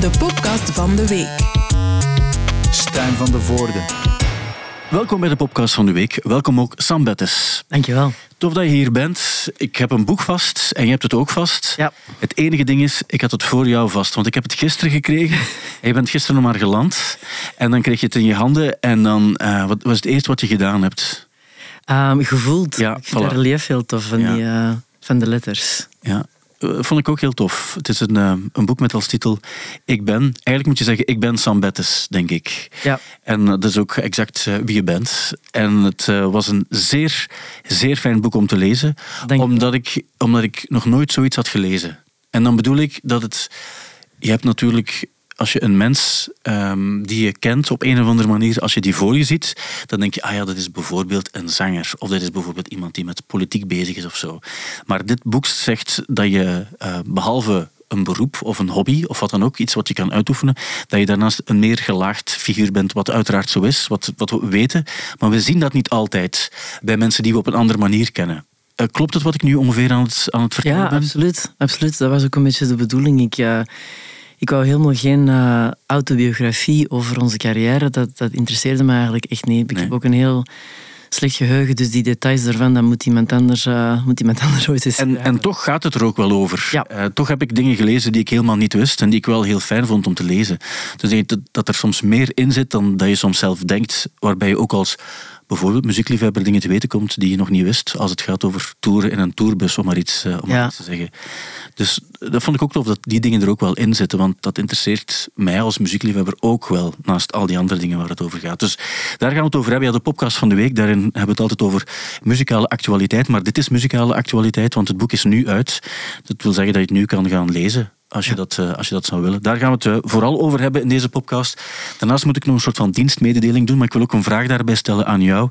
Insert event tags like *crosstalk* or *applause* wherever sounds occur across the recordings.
de podcast van de week. Stijn van de Voorde. Welkom bij de podcast van de week. Welkom ook Sam Bettes. Dankjewel. Tof dat je hier bent. Ik heb een boek vast en je hebt het ook vast. Ja. Het enige ding is, ik had het voor jou vast, want ik heb het gisteren gekregen. en *laughs* je bent gisteren nog maar geland. En dan kreeg je het in je handen en dan, eh, wat was het eerste wat je gedaan hebt? Um, gevoeld. Ja, ik vind voilà. dat relief heel tof van, Ja. die, eh, van de letters. Ja, vond ik ook heel tof. Het is een, eh, een boek met als titel Ik ben. Eigenlijk moet je zeggen, ik ben Sam Bettes, denk ik. Ja. En eh, dat is ook exact eh, wie je bent. En het eh, was een zeer, zeer fijn boek om te lezen. Dank je. Omdat ik, omdat ik nog nooit zoiets had gelezen. En dan bedoel ik dat het... Je hebt natuurlijk... Als je een mens ehm, die je kent op een of andere manier, als je die voor je ziet, dan denk je, ah ja, dat is bijvoorbeeld een zanger. Of dat is bijvoorbeeld iemand die met politiek bezig is of zo. Maar dit boek zegt dat je, eh, behalve een beroep of een hobby of wat dan ook, iets wat je kan uitoefenen, dat je daarnaast een meer gelaagd figuur bent, wat uiteraard zo is, wat, wat we weten. Maar we zien dat niet altijd bij mensen die we op een andere manier kennen. Eh, klopt het wat ik nu ongeveer aan het, aan het vertellen Ja, ben? absoluut, absoluut. Dat was ook een beetje de bedoeling. Ik, eh, ik wou helemaal geen eh, autobiografie over onze carrière. Dat, dat interesseerde me eigenlijk echt niet. Ik Nee. heb ook een heel slecht geheugen, dus die details daarvan, dat moet iemand anders, eh, moet iemand anders ooit eens En, en toch gaat het er ook wel over. Ja. Eh, toch heb ik dingen gelezen die ik helemaal niet wist en die ik wel heel fijn vond om te lezen. Dus dat er soms meer in zit dan dat je soms zelf denkt, waarbij je ook als bijvoorbeeld muziekliefhebber dingen te weten komt die je nog niet wist, als het gaat over toeren in een tourbus, om maar iets, eh, om maar Ja. iets te zeggen. Dus dat vond ik ook tof, dat die dingen er ook wel in zitten, want dat interesseert mij als muziekliefhebber ook wel, naast al die andere dingen waar het over gaat. Dus daar gaan we het over hebben. Ja, de podcast van de week, daarin hebben we het altijd over muzikale actualiteit, maar dit is muzikale actualiteit, want het boek is nu uit. Dat wil zeggen dat je het nu kan gaan lezen. Als je, dat, eh, als je dat zou willen. Daar gaan we het eh, vooral over hebben in deze podcast. Daarnaast moet ik nog een soort van dienstmededeling doen, maar ik wil ook een vraag daarbij stellen aan jou.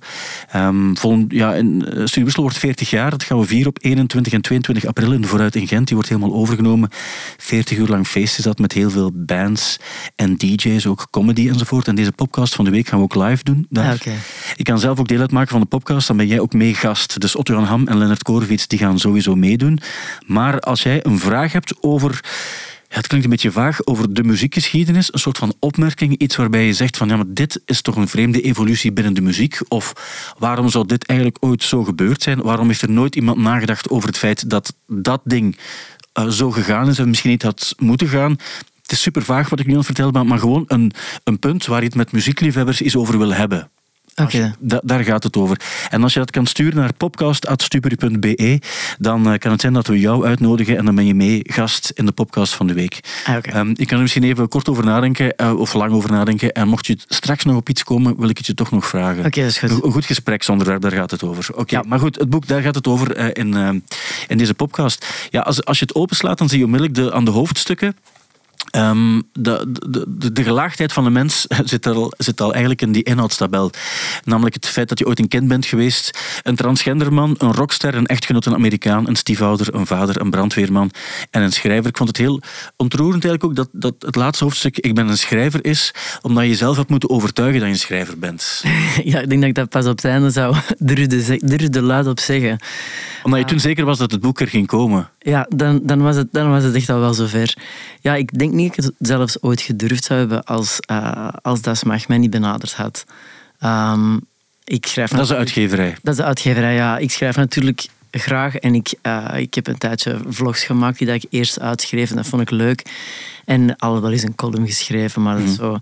Ehm volgend, ja, in, eh, wordt 40 jaar. Dat gaan we vieren op 21 en 22 april in Vooruit in Gent. Die wordt helemaal overgenomen. 40 uur lang feest is dat met heel veel bands en DJ's, ook comedy enzovoort. En deze podcast van de week gaan we ook live doen. daar. Ah, oké. Ik kan zelf ook deel uitmaken van de podcast, dan ben jij ook meegast. Dus Otto Jan Ham en Lennart Korevits die gaan sowieso meedoen. Maar als jij een vraag hebt over... Het klinkt een beetje vaag over de muziekgeschiedenis. Een soort van opmerking, iets waarbij je zegt van ja, maar dit is toch een vreemde evolutie binnen de muziek. Of waarom zou dit eigenlijk ooit zo gebeurd zijn? Waarom heeft er nooit iemand nagedacht over het feit dat dat ding eh, zo gegaan is en misschien niet had moeten gaan? Het is super vaag wat ik nu vertellen ben, maar gewoon een, een punt waar je het met muziekliefhebbers eens over wil hebben. Je- daar gaat het over. En als je dat kan sturen naar podcast.stuberi.be, dan eh, kan het zijn dat we jou uitnodigen en dan ben je mee gast in de podcast van de week. Ah. Ehm, ik kan er misschien even kort over nadenken, eh, of lang over nadenken. En mocht je straks nog op iets komen, wil ik het je toch nog vragen. Oké, dat is goed. Een, een goed gespreksonderwerp, daar gaat het over. Oké, Ja. maar goed, het boek, daar gaat het over eh, in, in deze podcast. Ja, als, als je het openslaat, dan zie je onmiddellijk de, aan de hoofdstukken Ehm, de, de, de, de gelaagdheid van de mens *laughs* zit al, zit al eigenlijk in die inhoudstabel. Namelijk het feit dat je ooit een kind bent geweest, een transgenderman, een rockster, een echtgenoot, een Amerikaan, een stiefouder, een vader, een brandweerman en een schrijver. Ik vond het heel ontroerend eigenlijk ook dat, dat het laatste hoofdstuk ik ben een schrijver is, omdat je jezelf hebt moeten overtuigen dat je een schrijver bent. *laughs* Ja, ik denk dat ik dat pas op het einde zou *laughs* durfde, durfde luid op zeggen. Omdat je toen zeker was dat het boek er ging komen. Ja, dan, dan, was het, dan was het echt al wel zover. Ja, ik denk niet dat ik het zelfs ooit gedurfd zou hebben als, eh als Das Mag mij niet benaderd had. Ehm, ik schrijf Dat is de uitgeverij. Dat is de uitgeverij, ja. Ik schrijf natuurlijk graag en ik, eh, ik heb een tijdje vlogs gemaakt die dat ik eerst uitschreef en dat vond ik leuk. En al wel eens een column geschreven, maar is zo,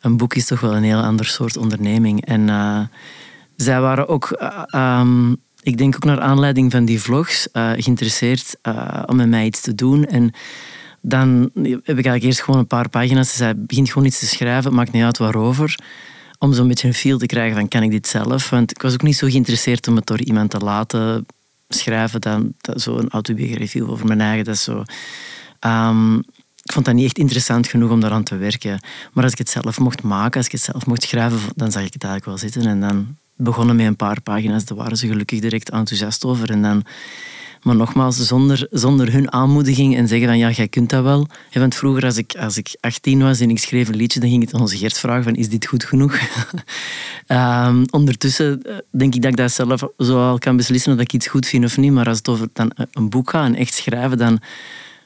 een boek is toch wel een heel ander soort onderneming. En eh, zij waren ook, eh, ehm, ik denk ook naar aanleiding van die vlogs, eh, geïnteresseerd eh, om met mij iets te doen. En dan heb ik eigenlijk eerst gewoon een paar pagina's. Ze zei, begint gewoon iets te schrijven, maakt niet uit waarover. Om zo'n beetje een feel te krijgen van, kan ik dit zelf? Want ik was ook niet zo geïnteresseerd om het door iemand te laten schrijven. Dan, dat, zo'n autobiografie over mijn eigen, dat zo... Ehm, ik vond dat niet echt interessant genoeg om daaraan te werken. Maar als ik het zelf mocht maken, als ik het zelf mocht schrijven, dan zag ik het eigenlijk wel zitten. En dan begonnen met een paar pagina's, daar waren ze gelukkig direct enthousiast over. En dan, maar nogmaals, zonder, zonder hun aanmoediging en zeggen van ja, jij kunt dat wel. Want vroeger, als ik, als ik 18 was en ik schreef een liedje, dan ging ik aan onze Gert vragen van is dit goed genoeg? *laughs* Ehm, ondertussen eh, denk ik dat ik dat zelf zo al kan beslissen of ik iets goed vind of niet. Maar als het over dan een boek gaat en echt schrijven, dan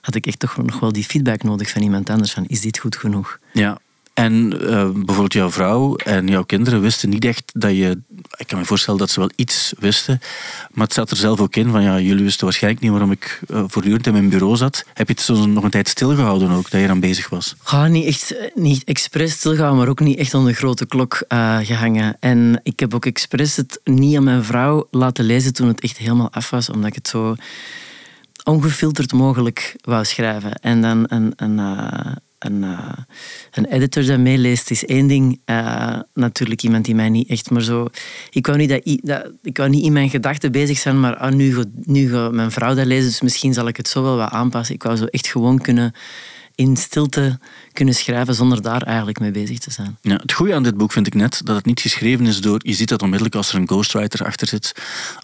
had ik echt toch nog wel die feedback nodig van iemand anders. Van, is dit goed genoeg? Ja, en uh, bijvoorbeeld jouw vrouw en jouw kinderen wisten niet echt dat je... Ik kan me voorstellen dat ze wel iets wisten, maar het zat er zelf ook in van ja, jullie wisten waarschijnlijk niet waarom ik uh, voortdurend in mijn bureau zat. Heb je het zo nog een tijd stilgehouden ook, dat je aan bezig was? Ga niet echt niet expres stilgehouden, maar ook niet echt onder de grote klok gehangen. En ik heb ook expres het niet aan mijn vrouw laten lezen toen het echt helemaal af was, omdat ik het zo ongefilterd mogelijk wou schrijven. En dan een, een, een, uh, een editor dat meeleest is één ding. Uh, natuurlijk iemand die mij niet echt maar zo... Ik wou niet, dat, ik wou niet in mijn gedachten bezig zijn, maar ah, nu, nu gaat mijn vrouw dat lezen, dus misschien zal ik het zo wel wat aanpassen. Ik wou zo echt gewoon kunnen in stilte kunnen schrijven zonder daar eigenlijk mee bezig te zijn. Ja, het goede aan dit boek vind ik net dat het niet geschreven is door... Je ziet dat onmiddellijk als er een ghostwriter achter zit.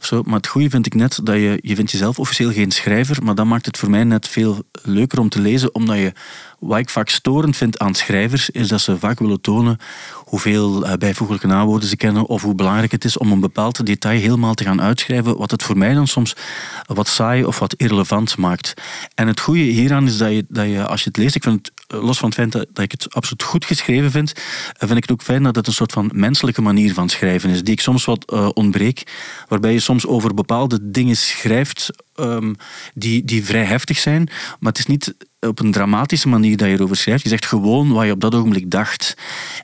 Of zo, maar het goede vind ik net dat je... Je vindt jezelf officieel geen schrijver, maar dat maakt het voor mij net veel leuker om te lezen, omdat je wat ik vaak storend vind aan schrijvers, is dat ze vaak willen tonen hoeveel eh, bijvoeglijke naamwoorden ze kennen of hoe belangrijk het is om een bepaald detail helemaal te gaan uitschrijven, wat het voor mij dan soms wat saai of wat irrelevant maakt. En het goede hieraan is dat je, dat je als je het leest, ik vind het, los van het feit dat, ik het absoluut goed geschreven vind, eh, vind ik het ook fijn dat het een soort van menselijke manier van schrijven is, die ik soms wat uh, ontbreek, waarbij je soms over bepaalde dingen schrijft um, die, die vrij heftig zijn, maar het is niet op een dramatische manier dat je erover schrijft. Je zegt gewoon wat je op dat ogenblik dacht.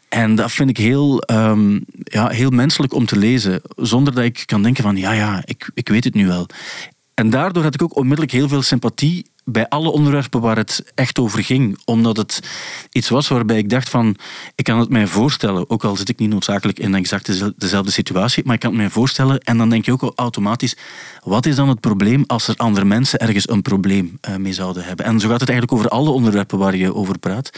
En dat vind ik heel, um, ja, heel menselijk om te lezen, zonder dat ik kan denken van ja, ja, ik, ik weet het nu wel. En daardoor had ik ook onmiddellijk heel veel sympathie bij alle onderwerpen waar het echt over ging. Omdat het iets was waarbij ik dacht van, ik kan het mij voorstellen, ook al zit ik niet noodzakelijk in exact dezelfde situatie, maar ik kan het mij voorstellen en dan denk je ook al automatisch, wat is dan het probleem als er andere mensen ergens een probleem eh, mee zouden hebben? En zo gaat het eigenlijk over alle onderwerpen waar je over praat.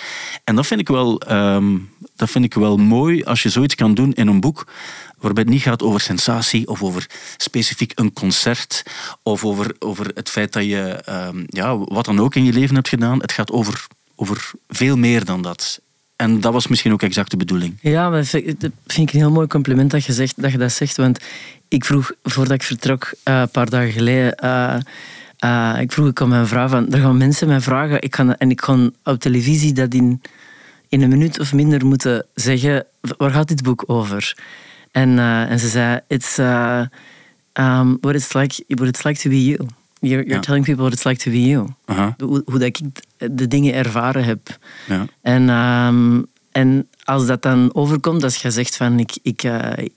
En dat vind ik wel, ehm, dat vind ik wel mooi als je zoiets kan doen in een boek waarbij het niet gaat over sensatie of over specifiek een concert of over, over het feit dat je ehm, ja, wat dan ook in je leven hebt gedaan. Het gaat over, over veel meer dan dat. En dat was misschien ook exact de bedoeling. Ja, dat vind ik een heel mooi compliment dat je, zegt, dat je dat zegt. Want ik vroeg, voordat ik vertrok, uh, een paar dagen geleden... Uh, uh, ik vroeg ik aan mijn vrouw van, er gaan mensen mij vragen ik ga, en ik kon op televisie dat in, in een minuut of minder moeten zeggen, waar gaat dit boek over? En, uh, en ze zei, it's uh, um, what, it's like, what it's like to be you. You're, you're telling people what it's like to be you. Uh -huh. hoe, hoe, dat ik de dingen ervaren heb. Ja. En, um, en als dat dan overkomt, als je zegt van ik, ik, uh, ik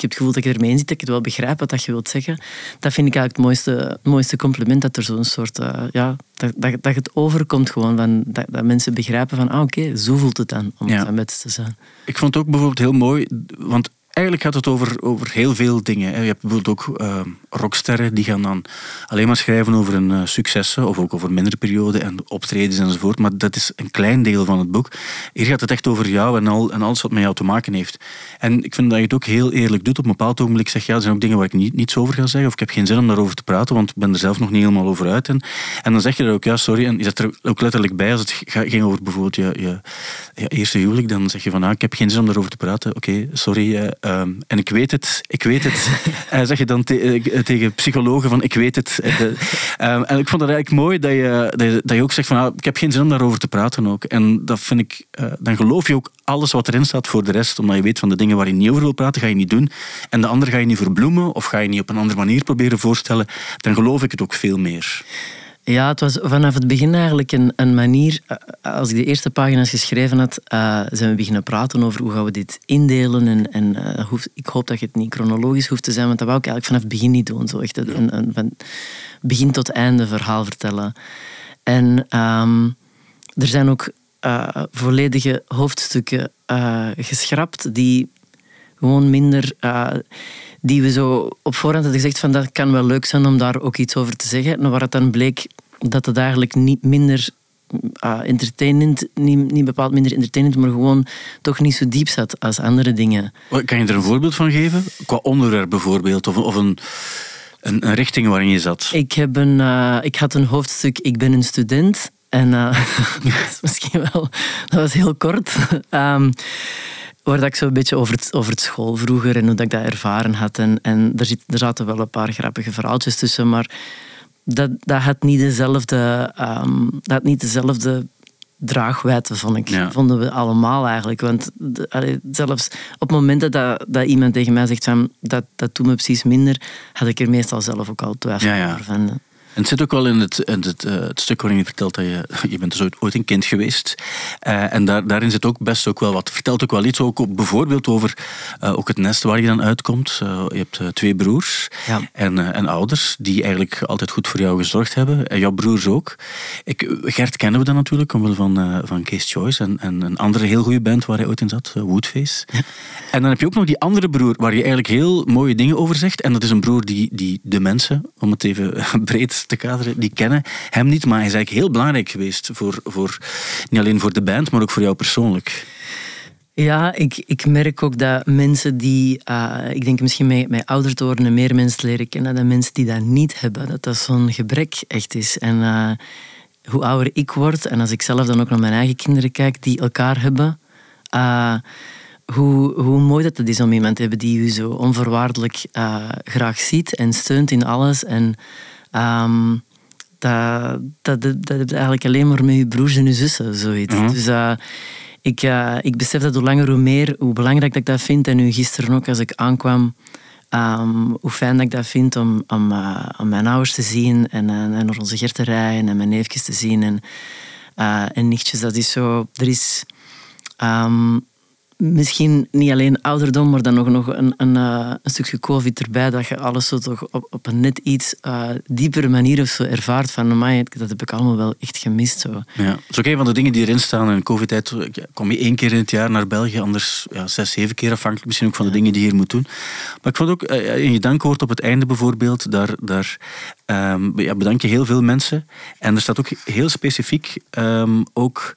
heb het gevoel dat ik ermee in zit, dat ik het wel begrijp wat dat je wilt zeggen. Dat vind ik eigenlijk het mooiste, het mooiste compliment, dat er zo'n soort, uh, ja, dat, dat, dat het overkomt gewoon, van, dat, dat mensen begrijpen van, ah oké, zo voelt het dan om ja. met te zijn. Ik vond het ook bijvoorbeeld heel mooi, want Eigenlijk gaat het over, over heel veel dingen. Je hebt bijvoorbeeld ook uh, rocksterren die gaan dan alleen maar schrijven over hun uh, successen of ook over mindere perioden en optredens enzovoort. Maar dat is een klein deel van het boek. Hier gaat het echt over jou en, al, en alles wat met jou te maken heeft. En ik vind dat je het ook heel eerlijk doet. Op een bepaald ogenblik zeg je, ja, er zijn ook dingen waar ik niet, niets over ga zeggen of ik heb geen zin om daarover te praten, want ik ben er zelf nog niet helemaal over uit. En, en dan zeg je er ook, ja, sorry. En je zet er ook letterlijk bij als het ging over bijvoorbeeld je, je, eerste huwelijk. Dan zeg je van, ah, ik heb geen zin om daarover te praten. Oké, sorry. Uh, Um, en ik weet het, ik weet het. *laughs* en zeg je dan te, eh, tegen psychologen van ik weet het. um, *laughs* en ik vond het eigenlijk mooi dat je, dat je, dat je ook zegt van ah, ik heb geen zin om daarover te praten ook. En dat vind ik, uh, dan geloof je ook alles wat erin staat voor de rest. Omdat je weet van de dingen waar je niet over wil praten, ga je niet doen. En de andere ga je niet verbloemen of ga je niet op een andere manier proberen voorstellen. Dan geloof ik het ook veel meer. Ja, het was vanaf het begin eigenlijk een, een manier. Eh, als ik de eerste pagina's geschreven had, uh, zijn we beginnen praten over hoe gaan we dit indelen. En, en uh, hoef, ik hoop dat het niet chronologisch hoeft te zijn, want dat wou ik eigenlijk vanaf het begin niet doen. Zo echt een, een, van begin tot einde verhaal vertellen. En um, er zijn ook volledige hoofdstukken geschrapt die gewoon minder die we zo op voorhand hadden gezegd van dat kan wel leuk zijn om daar ook iets over te zeggen. Maar waar het dan bleek dat het eigenlijk niet minder uh, entertainend, niet, niet bepaald minder entertainend, maar gewoon toch niet zo diep zat als andere dingen. Kan je er een voorbeeld van geven? Qua onderwerp bijvoorbeeld, of, of een, een, een, richting waarin je zat? Ik, heb een, uh, ik had een hoofdstuk, ik ben een student. En uh, *laughs* dat is misschien wel, dat was heel kort. um, *laughs* waar dat ik zo een beetje over het, over het school vroeger en hoe dat ik dat ervaren had. En, en er, zit, er zaten wel een paar grappige verhaaltjes tussen, maar dat, dat had niet dezelfde, ehm, dat had niet dezelfde draagwijdte, vond ik. Ja. Vonden we allemaal eigenlijk. Want de- allee, zelfs op momenten dat, dat iemand tegen mij zegt van dat, dat doet me precies minder, had ik er meestal zelf ook al twijfel Ja, ja. En het zit ook wel in het, in het, eh, het stuk waarin je vertelt dat je, *laughs* je bent dus ooit- een kind geweest. Eh, en daar, daarin zit ook best ook wel wat. Vertelt ook wel iets, ook bijvoorbeeld over eh, ook het nest waar je dan uitkomt. Je hebt twee broers Ja. en, en ouders die eigenlijk altijd goed voor jou gezorgd hebben. En jouw broers ook. Ik, Gert kennen we dan natuurlijk, omwille van, van Case Choice. En, en een andere heel goede band waar hij ooit in zat, Woodface. En dan heb je ook nog die andere broer waar je eigenlijk heel mooie dingen over zegt. En dat is een broer die, die de mensen, om het even *laughs* breed te kaderen, die kennen hem niet. Maar hij is eigenlijk heel belangrijk geweest. Voor, voor, niet alleen voor de band, maar ook voor jou persoonlijk. Ja, ik, ik merk ook dat mensen die, eh, ik denk misschien met, met ouder te worden en meer mensen leren kennen, dat mensen die dat niet hebben, dat dat zo'n gebrek echt is. En eh, hoe ouder ik word, en als ik zelf dan ook naar mijn eigen kinderen kijk, die elkaar hebben, eh, hoe, hoe mooi dat het is om iemand te hebben die u zo onvoorwaardelijk graag ziet en steunt in alles. En ehm, dat, dat, dat, dat heb je eigenlijk alleen maar met je broers en je zussen, zoiets. Mhm. Dus eh, ik, eh, ik besef dat hoe langer hoe meer, hoe belangrijk dat ik dat vind. En nu gisteren ook, als ik aankwam, ehm, hoe fijn dat ik dat vind om, om, eh, om mijn ouders te zien en, en naar onze Gert te rijden en mijn neefjes te zien en, en nichtjes. Dat is zo... Er is... ehm, misschien niet alleen ouderdom, maar dan nog, nog een, een, eh, een stukje covid erbij, dat je alles zo toch op, op een net iets eh, diepere manier of zo ervaart van, amai, dat heb ik allemaal wel echt gemist. Zo. Ja. Dat is ook een van de dingen die erin staan. In covid-tijd ja, kom je één keer in het jaar naar België, anders ja, zes, zeven keer afhankelijk misschien ook van de dingen die je hier moet doen. Maar ik vond ook, eh, in je dankwoord op het einde bijvoorbeeld, daar, daar ehm, ja, bedank je heel veel mensen. En er staat ook heel specifiek ehm, ook,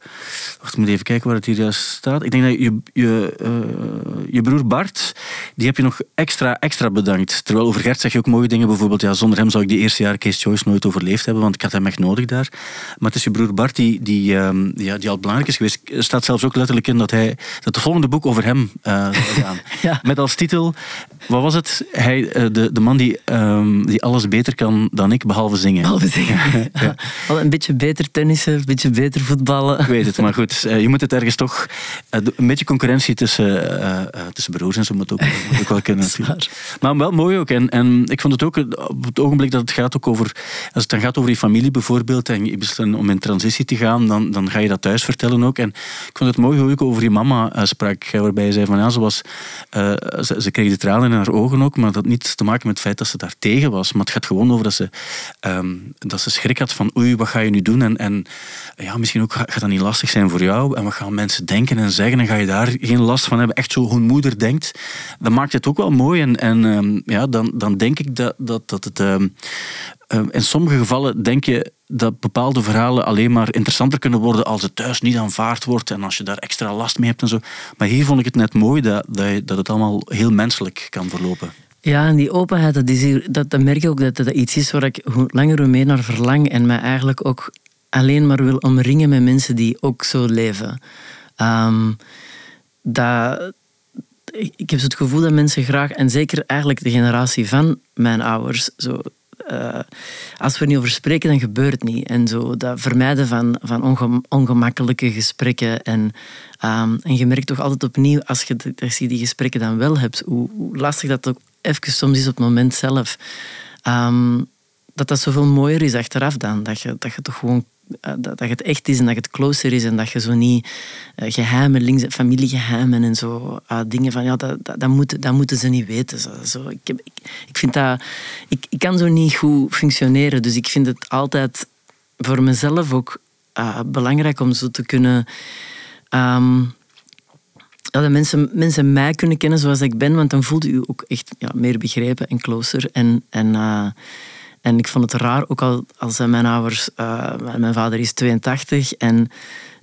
wacht, ik moet even kijken waar het hier juist staat. Ik denk dat je, je, eh, je broer Bart, die heb je nog extra, extra bedankt. Terwijl over Gert zeg je ook mooie dingen, bijvoorbeeld, ja, zonder hem zou ik die eerste jaren Case Choice nooit overleefd hebben, want ik had hem echt nodig daar. Maar het is je broer Bart die, die, ehm, ja, die al belangrijk is geweest. Er staat zelfs ook letterlijk in dat, hij, dat het volgende boek over hem eh zou *laughs* gaan. Ja. Met als titel, wat was het? Hij, eh, de, de man die, die alles beter kan dan ik, behalve zingen. Behalve. Ja. *laughs* Al een beetje beter tennissen, een beetje beter voetballen. Ik weet het, maar goed, eh, je moet het ergens toch... eh, een beetje concurrentie tussen, eh, tussen broers en zo moet ook, moet ook wel *laughs* kunnen. Maar wel mooi ook. En, en ik vond het ook op het ogenblik dat het gaat ook over... Als het dan gaat over je familie bijvoorbeeld en je besluit om in transitie te gaan, dan, dan ga je dat thuis vertellen ook. En ik vond het mooi hoe ik over je mama sprak, waarbij je zei van ja, ze, was, ze, ze kreeg de tranen in haar ogen ook, maar dat had niets te maken met het feit dat ze daar tegen was. Maar het gaat gewoon over dat ze, ehm, dat ze schrik had van oei, wat ga je nu doen? En, en ja, misschien ook ga- gaat dat niet lastig zijn voor jou. En wat gaan mensen denken en zeggen? En ga je daar geen last van hebben? Echt zo hoe een moeder denkt. Dan maakt het ook wel mooi. En, en ehm, ja, dan, dan denk ik dat, dat, dat het... ehm, in sommige gevallen denk je dat bepaalde verhalen alleen maar interessanter kunnen worden als het thuis niet aanvaard wordt en als je daar extra last mee hebt en zo. Maar hier vond ik het net mooi dat, dat, dat het allemaal heel menselijk kan verlopen. Ja, en die openheid, dat, is dat, merk ik ook dat dat iets is waar ik hoe langer hoe meer naar verlang en mij eigenlijk ook alleen maar wil omringen met mensen die ook zo leven. Ehm, dat, ik heb het gevoel dat mensen graag, en zeker eigenlijk de generatie van mijn ouders, zo, eh, als we er niet over spreken, dan gebeurt het niet. En zo dat vermijden van, van onge- ongemakkelijke gesprekken. En, ehm, en je merkt toch altijd opnieuw, als je, als je die gesprekken dan wel hebt, hoe, hoe lastig dat ook even soms is op het moment zelf. Ehm, dat dat zoveel mooier is achteraf dan. Dat je, dat je toch gewoon eh, dat, dat het echt is en dat het closer is en dat je zo niet eh, geheimen, links, familiegeheimen en zo ah, dingen van ja, dat, dat, dat, moeten, dat moeten ze niet weten. Zo, zo. Ik, ik, vind dat ik, ik kan zo niet goed functioneren, dus ik vind het altijd voor mezelf ook belangrijk om zo te kunnen. ehm, ja, dat mensen, mensen mij kunnen kennen zoals ik ben, want dan voelt u ook echt ja, meer begrepen en closer. En, en, eh, en ik vond het raar, ook al als mijn ouders, eh, mijn vader is 82 en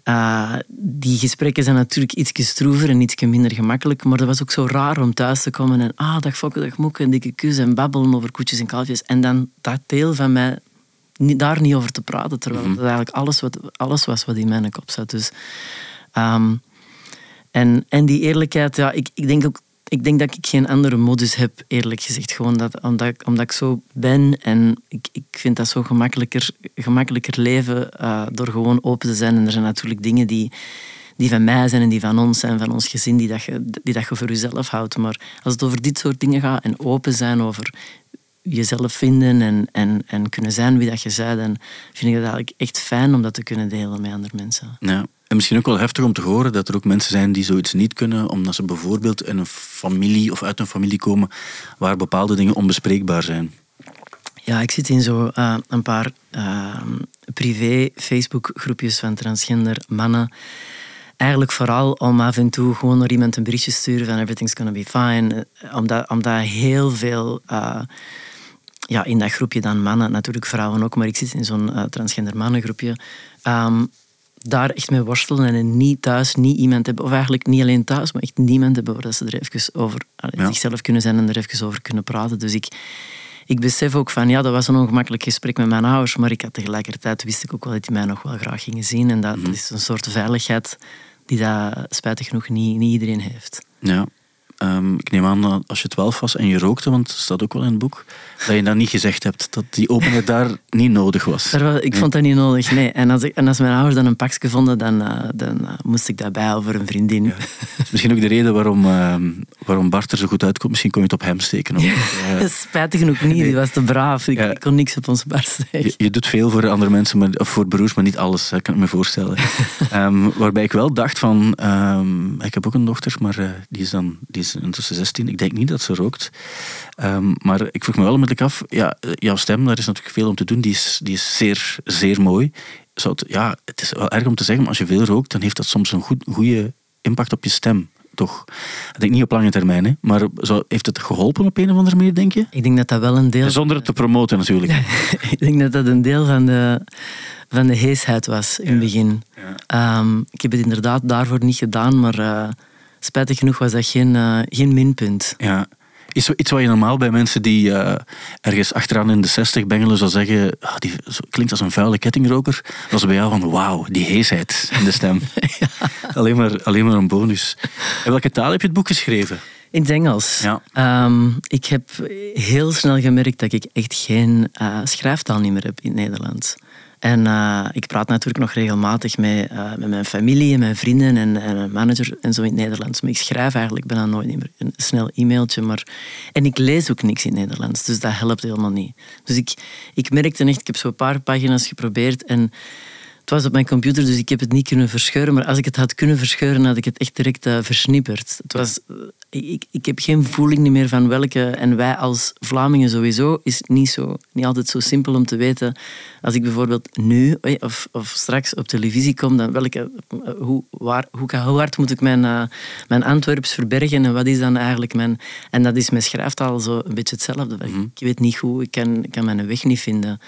eh, die gesprekken zijn natuurlijk iets stroever en iets minder gemakkelijk, maar dat was ook zo raar om thuis te komen en ah, dag Fokke, dag Moeke, een dikke kus en babbelen over koetjes en kalfjes. En dan dat deel van mij niet, daar niet over te praten, terwijl dat eigenlijk alles, wat, alles was wat in mijn kop zat. Dus, ehm, en, en die eerlijkheid, ja, ik, ik denk ook ik denk dat ik geen andere modus heb, eerlijk gezegd. Gewoon dat, omdat, ik, omdat ik zo ben en ik, ik vind dat zo gemakkelijker, gemakkelijker leven uh, door gewoon open te zijn. En er zijn natuurlijk dingen die, die van mij zijn en die van ons zijn, van ons gezin, die dat je, die dat je voor jezelf houdt. Maar als het over dit soort dingen gaat en open zijn over jezelf vinden en, en, en kunnen zijn wie dat je bent, dan vind ik het eigenlijk echt fijn om dat te kunnen delen met andere mensen. Ja. En misschien ook wel heftig om te horen dat er ook mensen zijn die zoiets niet kunnen, omdat ze bijvoorbeeld in een familie of uit een familie komen waar bepaalde dingen onbespreekbaar zijn. Ja, ik zit in zo uh, een paar uh, privé Facebook groepjes van transgender mannen. Eigenlijk vooral om af en toe gewoon naar iemand een berichtje te sturen van everything's gonna be fine. Omdat, omdat heel veel ja, in dat groepje dan mannen, natuurlijk vrouwen ook, maar ik zit in zo'n transgender mannengroepje. Um, daar echt mee worstelen en niet thuis niet iemand hebben, of eigenlijk niet alleen thuis, maar echt niemand hebben waar ze er even over ja. zichzelf kunnen zijn en er even over kunnen praten. Dus ik, ik besef ook van, ja, dat was een ongemakkelijk gesprek met mijn ouders, maar ik had tegelijkertijd wist ik ook wel dat die mij nog wel graag gingen zien. En dat, mhm. is een soort veiligheid die dat spijtig genoeg niet, niet iedereen heeft. Ja. Um, ik neem aan dat als je twaalf was en je rookte, want dat staat ook wel in het boek, dat je dat niet gezegd hebt, dat die openheid daar niet nodig was. ik vond dat niet nodig, nee. En als, ik, en als mijn ouders dan een pakje vonden, dan, uh, dan uh, moest ik daarbij over een vriendin. Ja. Dat is misschien ook de reden waarom, uh, waarom Bart er zo goed uitkomt. Misschien kon je het op hem steken. Of, *laughs* Spijtig genoeg niet, die was te braaf. Ik, ik kon niks op onze Bart steken. Je, je, doet veel voor andere mensen, maar, of voor broers, maar niet alles, kan ik me voorstellen. um, *laughs* waarbij ik wel dacht van, um, ik heb ook een dochter, maar die is dan die is intussen 16. Ik denk niet dat ze rookt. Um, maar ik vroeg me wel onmiddellijk af, ja, jouw stem, daar is natuurlijk veel om te doen. Die is, die is zeer, zeer mooi. Zou het, ja, het is wel erg om te zeggen, maar als je veel rookt, dan heeft dat soms een goed, goede impact op je stem. Toch? Ik denk niet op lange termijn, hè? maar zo, heeft het geholpen op een of andere manier, denk je? Ik denk dat dat wel een deel... Zonder het te promoten, natuurlijk. *laughs* ik denk dat dat een deel van de, van de heesheid was in het begin. Ja. Um, ik heb het inderdaad daarvoor niet gedaan, maar uh, spijtig genoeg was dat geen, uh, geen minpunt. Ja is iets wat je normaal bij mensen die uh, ergens achteraan in de 60 bengelen zou zeggen, oh, die klinkt als een vuile kettingroker. Dat was bij jou van wauw, die heesheid in de stem. *laughs* ja. alleen, maar, alleen maar een bonus. In welke taal heb je het boek geschreven? In het Engels. Ja. Um, ik heb heel snel gemerkt dat ik echt geen uh, schrijftaal niet meer heb in het Nederlands. En uh, ik praat natuurlijk nog regelmatig met, uh, met mijn familie en mijn vrienden en, en manager en zo in het Nederlands. Maar ik schrijf eigenlijk bijna nooit meer. Een snel e-mailtje. Maar... En ik lees ook niks in het Nederlands, dus dat helpt helemaal niet. Dus ik, ik merkte echt, ik heb zo een paar pagina's geprobeerd en het was op mijn computer, dus ik heb het niet kunnen verscheuren. Maar als ik het had kunnen verscheuren, had ik het echt direct uh, versnipperd. Het was, eh, ik, ik heb geen voeling meer van welke... En wij als Vlamingen sowieso is niet, zo, niet altijd zo simpel om te weten. Als ik bijvoorbeeld nu of, of straks op televisie kom, dan welke, eh, hoe, waar, hoe, hoe hard moet ik mijn, uh, mijn Antwerps verbergen en wat is dan eigenlijk mijn... En dat is met schrijftaal zo een beetje hetzelfde. Mm -hmm. Ik weet niet hoe, ik kan, ik kan mijn weg niet vinden.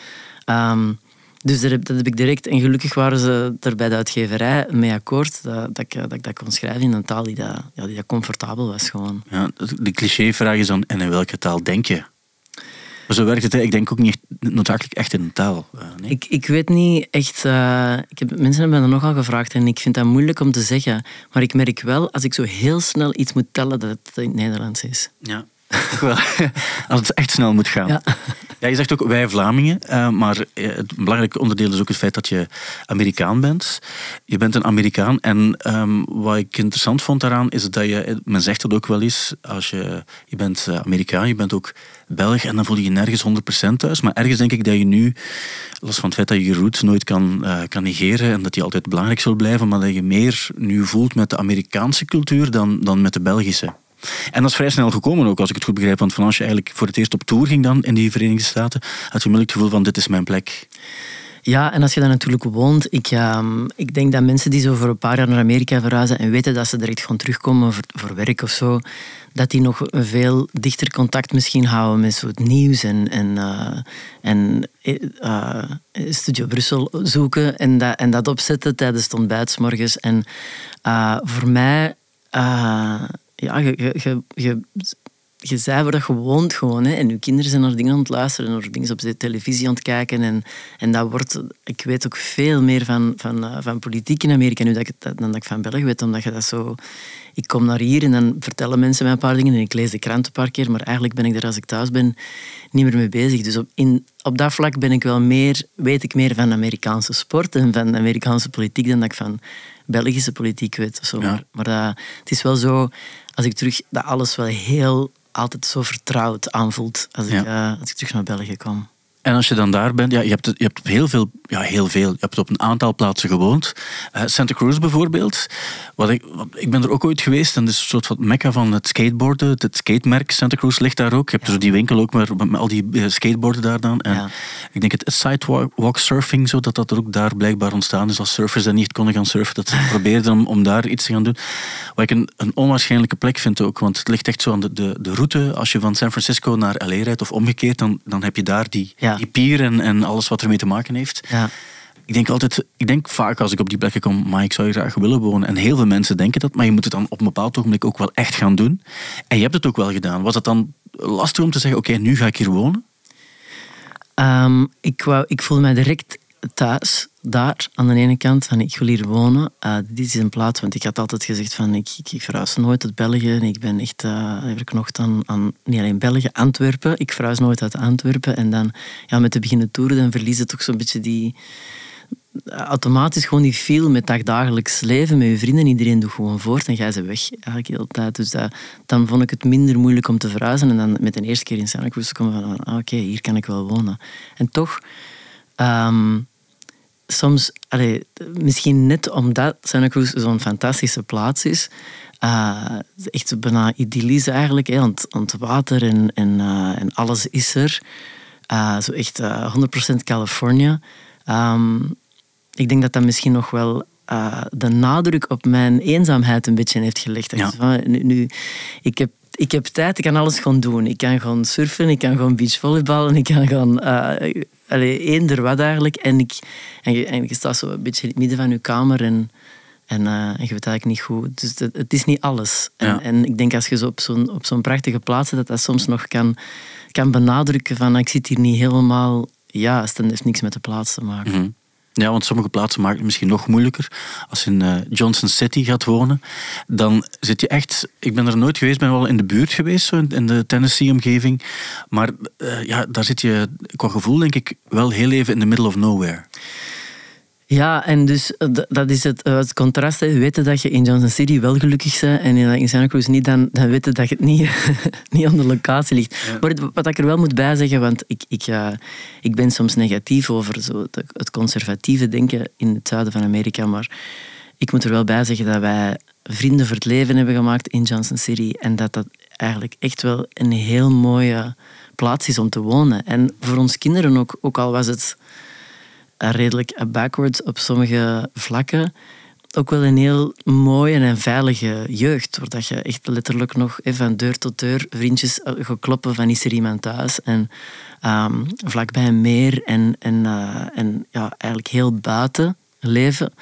Um, dus dat heb, dat heb ik direct. En gelukkig waren ze er bij de uitgeverij mee akkoord dat, dat, ik, dat ik dat kon schrijven in een taal die, dat, ja, die dat comfortabel was. Gewoon. Ja, de clichévraag is dan, en in welke taal denk je? Maar zo werkt het. Ik denk ook niet noodzakelijk echt in een taal. Uh, nee? ik, ik weet niet echt... Uh, ik heb, mensen hebben me dat nogal gevraagd en ik vind dat moeilijk om te zeggen. Maar ik merk wel, als ik zo heel snel iets moet tellen, dat het in het Nederlands is. Ja. *laughs* *laughs* Als het echt snel moet gaan. Ja. ja je zegt ook wij Vlamingen, uh, maar het belangrijke onderdeel is ook het feit dat je Amerikaan bent. Je bent een Amerikaan en um, wat ik interessant vond daaraan is dat je, men zegt dat ook wel eens, als je, je bent eh, Amerikaan, je bent ook Belg en dan voel je je nergens 100% thuis. Maar ergens denk ik dat je nu, los van het feit dat je je roots nooit kan, uh, kan negeren en dat die altijd belangrijk zal blijven, maar dat je meer nu voelt met de Amerikaanse cultuur dan, dan met de Belgische. En dat is vrij snel gekomen ook, als ik het goed begrijp. Want van als je eigenlijk voor het eerst op tour ging dan in die Verenigde Staten, had je onmiddellijk het gevoel van dit is mijn plek. Ja, en als je daar natuurlijk woont, ik, um, ik denk dat mensen die zo voor een paar jaar naar Amerika verhuizen en weten dat ze direct gewoon terugkomen voor, voor werk of zo, dat die nog een veel dichter contact misschien houden met zo het nieuws en, en, uh, en uh, Studio Brussel zoeken en dat, en dat opzetten tijdens het ontbijt morgens. En voor mij ja, je, je, je, zei waar dat je woont gewoon. Hè. En je kinderen zijn naar dingen aan het luisteren, naar dingen op de televisie aan het kijken. En, en dat wordt, ik weet ook veel meer van, van, uh, van politiek in Amerika nu dat ik, dan dat ik van België weet, omdat je dat zo... Ik kom naar hier en dan vertellen mensen mij een paar dingen en ik lees de krant een paar keer, maar eigenlijk ben ik er als ik thuis ben niet meer mee bezig. Dus op, in, op dat vlak ben ik wel meer, weet ik meer van Amerikaanse sport en van Amerikaanse politiek dan dat ik van Belgische politiek weet. Of zo. Ja. Maar, maar dat, het is wel zo, als ik terug, dat alles wel heel altijd zo vertrouwd aanvoelt als, ik, Ja. eh, als ik terug naar België kom. En als je dan daar bent, ja, je hebt, je hebt op heel veel, ja, heel veel, je hebt op een aantal plaatsen gewoond. Eh, Santa Cruz bijvoorbeeld. Wat ik, wat- ik ben er ook ooit geweest en dat is een soort van mekka van het skateboarden. Het, het skatemerk Santa Cruz ligt daar ook. Je hebt Ja. zo die winkel ook met, met al die eh, skateboarden daar dan. En Ja. ik denk het sidewalk surfing, zo, dat dat er ook daar blijkbaar ontstaan is. Als surfers dan niet konden gaan surfen, dat ze *laughs* probeerden om, om daar iets te gaan doen. Wat ik een, een onwaarschijnlijke plek vind ook, want het ligt echt zo aan de, de, de route. Als je van San Francisco naar LA rijdt of omgekeerd, dan, dan heb je daar die, Ja. Die pier en, en alles wat ermee te maken heeft. Ja. Ik denk altijd, ik denk vaak als ik op die plekken kom, maar ik zou hier graag willen wonen. En heel veel mensen denken dat, maar je moet het dan op een bepaald ogenblik ook wel echt gaan doen. En je hebt het ook wel gedaan. Was het dan lastig om te zeggen, oké, nu ga ik hier wonen? Ehm, ik, wou, ik voelde mij direct thuis, daar aan de ene kant, van ik wil hier wonen. Eh, dit is een plaats, want ik had altijd gezegd van ik, ik, ik verhuis nooit uit België. En ik ben echt uh, verknocht aan, aan, niet alleen België, Antwerpen. Ik verhuis nooit uit Antwerpen. En dan ja, met te beginnen toeren, dan verlies toch zo'n beetje die... Automatisch gewoon die feel met dagdagelijks leven, met je vrienden. Iedereen doet gewoon voort en jij ze weg eigenlijk de hele tijd. Dus dat, dan vond ik het minder moeilijk om te verhuizen. En dan met de eerste keer in Santa Cruz komen van, ah, oké, hier kan ik wel wonen. En toch... Um, soms, allee, misschien net omdat Santa Cruz zo'n fantastische plaats is, uh, echt bijna idyllisch eigenlijk, hè, aan het water en, en, uh, en alles is er. Uh, zo echt 100% California. Um, ik denk dat dat misschien nog wel de nadruk op mijn eenzaamheid een beetje heeft gelegd. Ja. Van, nu, nu, ik, heb, ik heb tijd, ik kan alles gewoon doen. Ik kan gewoon surfen, ik kan gewoon beachvolleyballen, ik kan gewoon... Uh, allee, eender wat eigenlijk. En, ik, en, je, en je staat zo een beetje in het midden van je kamer en, en, uh, en je weet eigenlijk niet goed. Dus het, het is niet alles. En, Ja. en, ik denk als je zo op zo'n, op zo'n prachtige plaats zit, dat dat soms nog kan, kan benadrukken van ik zit hier niet helemaal juist en dat heeft niks met de plaats te maken. Mm -hmm. Ja, want sommige plaatsen maken het misschien nog moeilijker. Als je in uh, Johnson City gaat wonen, dan zit je echt... Ik ben er nooit geweest, ben wel in de buurt geweest, zo in de Tennessee-omgeving. Maar uh, ja, daar zit je qua gevoel, denk ik, wel heel even in the middle of nowhere. Ja, en dus dat is het, het contrast. Hè. Weten dat je in Johnson City wel gelukkig bent en in Santa Cruz niet, dan, dan weten dat het niet, *laughs* niet aan de locatie ligt. Ja. Maar wat ik er wel moet bij zeggen, want ik, ik, uh, ik ben soms negatief over zo het conservatieve denken in het zuiden van Amerika, maar ik moet er wel bij zeggen dat wij vrienden voor het leven hebben gemaakt in Johnson City en dat dat eigenlijk echt wel een heel mooie plaats is om te wonen. En voor ons kinderen ook, ook al was het redelijk backwards op sommige vlakken. Ook wel een heel mooie en veilige jeugd. Waar je echt letterlijk nog van deur tot deur vriendjes gaat kloppen van is er iemand thuis. En um, vlakbij een meer en, en, uh, en ja, eigenlijk heel buiten leven.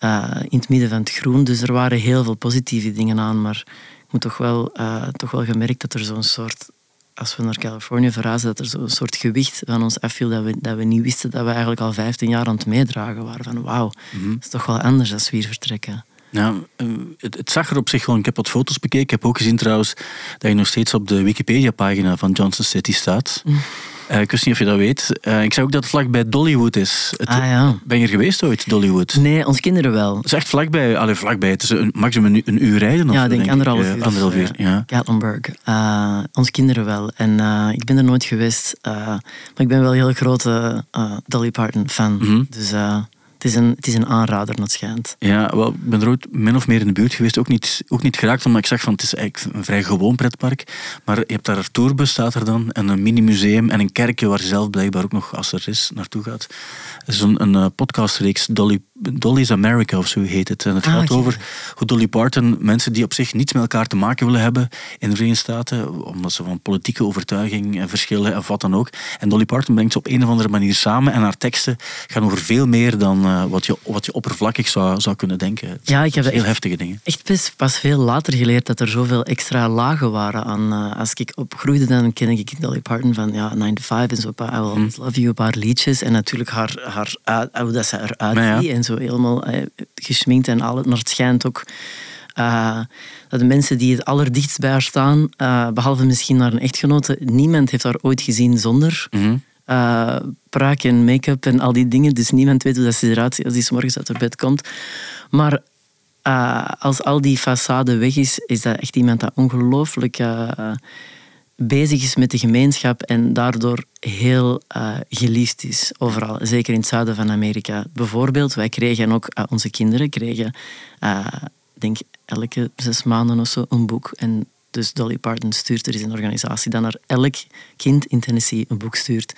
Uh, in het midden van het groen. Dus er waren heel veel positieve dingen aan. Maar ik moet toch wel, uh, toch wel gemerkt dat er zo'n soort als we naar Californië verhuisden, dat er zo'n soort gewicht van ons afviel dat we, dat we niet wisten dat we eigenlijk al 15 jaar aan het meedragen waren. Van wauw, mm -hmm. dat is toch wel anders als we hier vertrekken. Ja, het, het, zag er op zich gewoon... Ik heb wat foto's bekeken. Ik heb ook gezien trouwens dat je nog steeds op de Wikipedia-pagina van Johnson City staat. Mm. Uh, ik wist niet of je dat weet. Uh, ik zag ook dat het vlakbij Dollywood is. Het, ah, ja. Ben je er geweest ooit, Dollywood? Nee, ons kinderen wel. Het is echt vlakbij. Allee, vlakbij. Het is een, maximum een, een uur rijden. Of ja, zo, denk, denk anderhalf uur. anderhalf uur, ja. Gatlinburg. Uh, ons kinderen wel. En uh, ik ben er nooit geweest. Uh, maar ik ben wel een heel grote Dolly Parton fan. Mm -hmm. Dus het is, een, het is een aanrader, dat schijnt. Ja, wel, ik ben er ooit min of meer in de buurt geweest. Ook niet, ook niet geraakt, omdat ik zag van het is eigenlijk een vrij gewoon pretpark. Maar je hebt daar een tourbus, staat er dan. En een mini-museum en een kerkje waar je zelf blijkbaar ook nog, als er is, naartoe gaat. Het is een, een uh, podcastreeks, Dolly, Dolly's America of zo heet het. En het Ah, gaat over hoe Dolly Parton mensen die op zich niets met elkaar te maken willen hebben in de Verenigde Staten, omdat ze van politieke overtuiging en verschillen en wat dan ook. En Dolly Parton brengt ze op een of andere manier samen en haar teksten gaan over veel meer dan eh, wat, je, wat je oppervlakkig zou, zou kunnen denken. Het Ja, ik heb heel echt- heftige dingen. Echt pas, pas veel later geleerd dat er zoveel extra lagen waren aan... eh, als ik opgroeide, dan ken ik Dolly Parton van ja, 9 to 5 en zo. I Will Always Love You, een paar liedjes. En natuurlijk haar, haar, hoe dat ze eruit ziet. ja. En zo helemaal eh, geschminkt en al. Maar het schijnt ook... eh, dat de mensen die het allerdichtst bij haar staan, eh, behalve misschien haar echtgenote, niemand heeft haar ooit gezien zonder eh pruik en make-up en al die dingen. Dus niemand weet hoe dat ze eruit ziet als die 's morgens uit haar bed komt. Maar als al die façade weg is, is dat echt iemand dat ongelooflijk bezig is met de gemeenschap en daardoor heel eh, geliefd is overal. Zeker in het zuiden van Amerika. Bijvoorbeeld, wij kregen ook, eh, onze kinderen kregen, ik denk elke zes maanden of zo, een boek. En dus Dolly Parton stuurt, er is een organisatie dat naar elk kind in Tennessee een boek stuurt.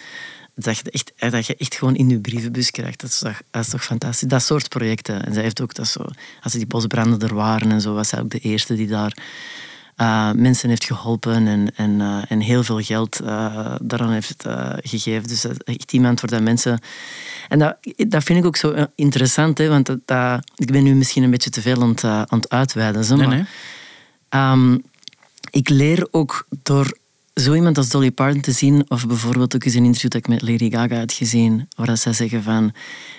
Dat je, echt, dat je echt gewoon in je brievenbus krijgt. Dat is, toch, toch fantastisch. Dat soort projecten. En zij heeft ook dat zo... Als die bosbranden er waren en zo, was zij ook de eerste die daar eh, mensen heeft geholpen en, en, eh, en heel veel geld eh, daaraan heeft gegeven. Dus echt iemand waar dat mensen... En dat, dat vind ik ook zo interessant, hè, want dat, dat- ik ben nu misschien een beetje te veel aan het, aan het uitweiden. Zo, maar, nee. Ehm, ik leer ook door zo iemand als Dolly Parton te zien, of bijvoorbeeld ook eens een interview dat ik met Lady Gaga had gezien, waar dat zij zeggen van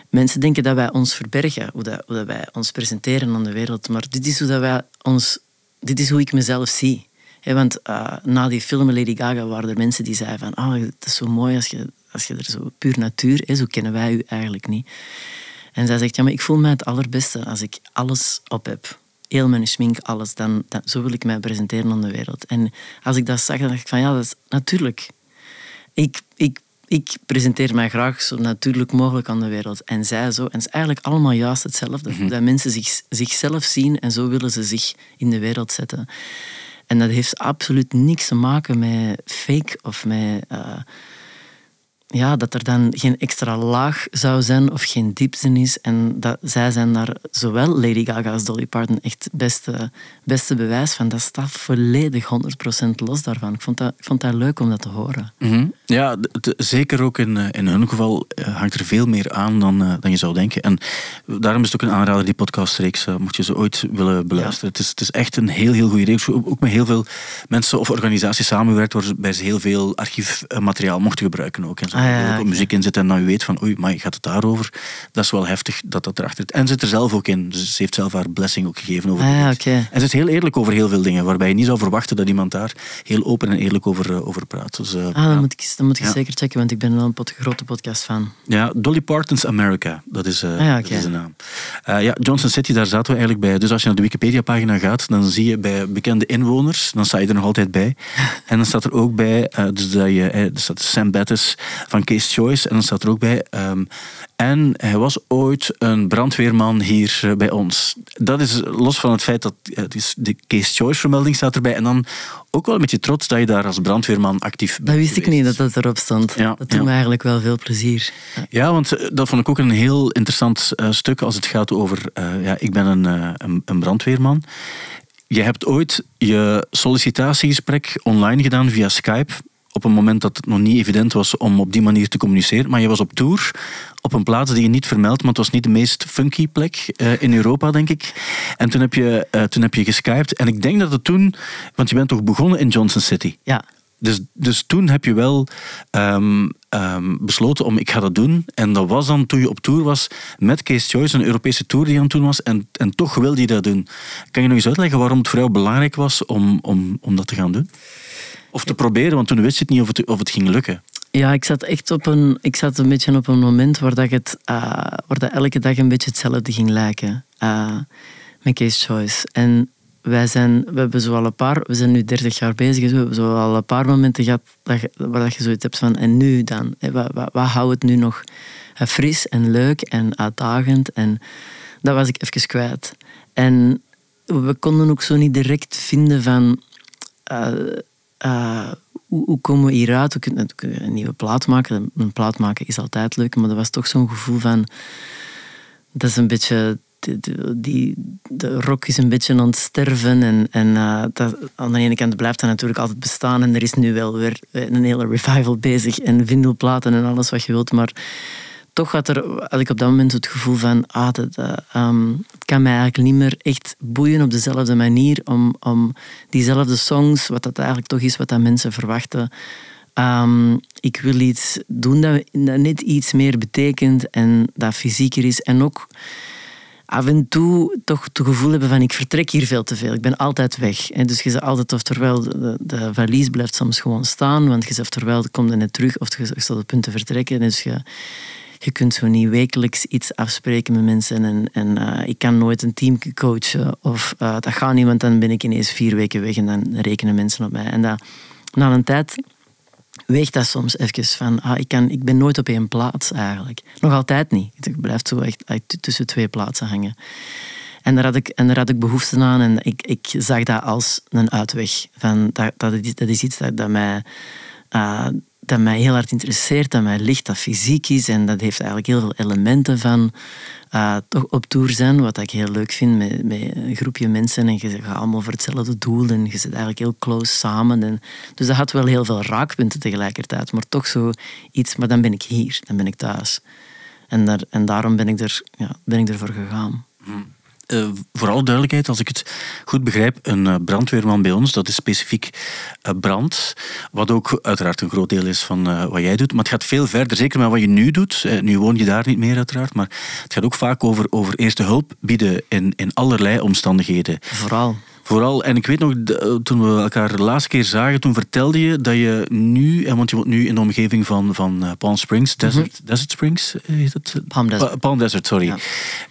mensen denken dat wij ons verbergen, hoe, dat, hoe dat wij ons presenteren aan de wereld, maar dit is hoe, dat wij ons, dit is hoe ik mezelf zie. Want eh, na die film Lady Gaga waren er mensen die zeiden van oh, het is zo mooi als je, als je er zo puur natuur is, zo kennen wij u eigenlijk niet. En zij zegt, ja, maar ik voel mij het allerbeste als ik alles op heb. Heel mijn schmink, alles. Dan, dan, zo wil ik mij presenteren aan de wereld. En als ik dat zag, dan dacht ik van, ja, dat is natuurlijk. Ik, ik, ik presenteer mij graag zo natuurlijk mogelijk aan de wereld. En zij zo. En het is eigenlijk allemaal juist hetzelfde. Hoe Dat mensen zich, zichzelf zien en zo willen ze zich in de wereld zetten. En dat heeft absoluut niks te maken met fake of met... eh, ja, dat er dan geen extra laag zou zijn of geen diepte is. En dat, zij zijn daar, zowel Lady Gaga als Dolly Parton, echt het beste, beste bewijs van. Dat staat volledig 100% los daarvan. Ik vond, dat, ik vond dat leuk om dat te horen. Mhm. Ja, zeker ook in, eh, in hun geval eh, hangt er veel meer aan dan, eh, dan je zou denken. En daarom is het ook een aanrader, die podcastreeks, eh, mocht je ze ooit willen beluisteren. Het, is, het is echt een heel, heel goede reeks. Ook ook met heel veel mensen of organisaties samenwerkt, waarbij ze heel veel archiefmateriaal mochten gebruiken ook. En zo Ah, ja, oké. muziek in zit en dan je weet van, oei, maar gaat het daarover? Dat is wel heftig dat dat erachter zit. En zit er zelf ook in. Dus ze heeft zelf haar blessing ook gegeven over Ah, ja. En ze is heel eerlijk over heel veel dingen, waarbij je niet zou verwachten dat iemand daar heel open en eerlijk over, eh, over praat. Dus, eh, Ah, dan moet ik, dan moet ik Ja. zeker checken, want ik ben wel een pot- grote podcast fan. Ja, Dolly Parton's America, dat is, eh, Ah dat is de naam. Ja, Johnson City, daar zaten we eigenlijk bij. Dus als je naar de Wikipedia-pagina gaat, dan zie je bij bekende inwoners, dan sta je er nog altijd bij. En dan staat er ook bij, dus dat je, er staat Sam Bettis van Case Choice, en dan staat er ook bij, ehm, en hij was ooit een brandweerman hier eh, bij ons. Dat is los van het feit dat eh, het is de Case Choice-vermelding staat erbij, en dan ook wel een beetje trots dat je daar als brandweerman actief bent Dat wist ik niet, dat dat erop stond. Ja, dat doet ja. me eigenlijk wel veel plezier. Ja. Ja, want eh, dat vond ik ook een heel interessant stuk als het gaat over... ja, ik ben een, een, een brandweerman. Je hebt ooit je sollicitatiegesprek online gedaan via Skype. Op een moment dat het nog niet evident was om op die manier te communiceren. Maar je was op tour op een plaats die je niet vermeldt, maar het was niet de meest funky plek eh, in Europa, denk ik. En toen heb, je, eh, toen heb je geskyped. En ik denk dat het toen... Want je bent toch begonnen in Johnson City? ja. Dus, dus toen heb je wel ehm, ehm, besloten om ik ga dat doen. En dat was dan toen je op tour was met Case Choice, een Europese tour die aan het doen was. En, en toch wilde je dat doen. Kan je nog eens uitleggen waarom het voor jou belangrijk was om, om, om dat te gaan doen? Of te proberen, want toen wist je het niet of het, of het ging lukken. Ja, ik zat echt op een, ik zat een beetje op een moment waar, dat het, eh, waar dat elke dag een beetje hetzelfde ging lijken. eh, met Case Choice. En wij zijn, we hebben zo al een paar, we zijn nu 30 jaar bezig, dus we hebben zo al een paar momenten gehad dat waar dat je zoiets hebt van, en nu dan? Hè, Wat, wat, wat houdt het nu nog eh, fris en leuk en uitdagend? En dat was ik even kwijt. En we konden ook zo niet direct vinden van... eh, eh, hoe, hoe komen we hieruit? We kunnen, een nieuwe plaat maken. Een plaat maken is altijd leuk, maar er was toch zo'n gevoel van... dat is een beetje die, de rock is een beetje aan het sterven. En, en dat, aan de ene kant blijft dat natuurlijk altijd bestaan. En er is nu wel weer een hele revival bezig. En vinylplaten en alles wat je wilt. Maar toch had, er, had ik op dat moment het gevoel van... Ah, dat, um, het kan mij eigenlijk niet meer echt boeien op dezelfde manier. Om, om diezelfde songs, wat dat eigenlijk toch is wat dat mensen verwachten... Um, ik wil iets doen dat, dat net iets meer betekent en dat fysieker is. En ook af en toe toch het gevoel hebben van ik vertrek hier veel te veel. Ik ben altijd weg. En dus je zegt altijd oftewel de, de valies blijft soms gewoon staan, want je zegt oftewel komt er net terug of je, staat op punt te vertrekken. Dus je, je kunt zo niet wekelijks iets afspreken met mensen en, en uh, ik kan nooit een team coachen of uh, dat gaat niet, want dan ben ik ineens vier weken weg en dan rekenen mensen op mij. En dat, na een tijd weegt dat soms even van, ah, ik, kan, ik ben nooit op één plaats eigenlijk. Nog altijd niet. Ik blijf zo echt, tussen twee plaatsen hangen. En daar had ik, en daar had ik behoefte aan en ik, ik zag dat als een uitweg. Van, dat, dat, is, dat is iets dat, mij... dat mij heel hard interesseert, dat mij ligt, dat fysiek is. En dat heeft eigenlijk heel veel elementen van uh, toch op tour zijn, wat ik heel leuk vind met, met een groepje mensen. En je gaat allemaal voor hetzelfde doel en je zit eigenlijk heel close samen. En, dus dat had wel heel veel raakpunten tegelijkertijd, maar toch zo iets, maar dan ben ik hier, dan ben ik thuis. En, daar, en daarom ben ik, er, ja, ben ik ervoor gegaan. Hmm. Uh, voor alle duidelijkheid, als ik het goed begrijp, een uh, brandweerman bij ons, dat is specifiek uh, brand, wat ook uiteraard een groot deel is van wat jij doet. Maar het gaat veel verder, zeker met wat je nu doet. nu woon je daar niet meer uiteraard, maar het gaat ook vaak over, over eerste hulp bieden in, in allerlei omstandigheden. Vooral. Vooral, en ik weet nog, toen we elkaar de laatste keer zagen, toen vertelde je dat je nu, want je woont nu in de omgeving van, van eh, Palm Springs, mhm. Desert, Desert Springs, eh, heet het? Palm Desert. Palm Desert, sorry.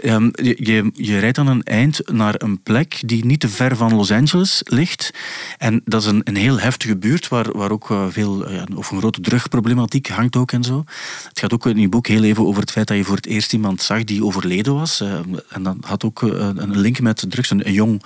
Ehm, je, je, je, rijdt dan een eind naar een plek die niet te ver van Los Angeles ligt. En dat is een, een heel heftige buurt, waar, waar ook uh, veel, of een grote drugproblematiek hangt ook en zo. Het gaat ook in je boek heel even over het feit dat je voor het eerst iemand zag die overleden was. en dat had ook een link met drugs, een, een jong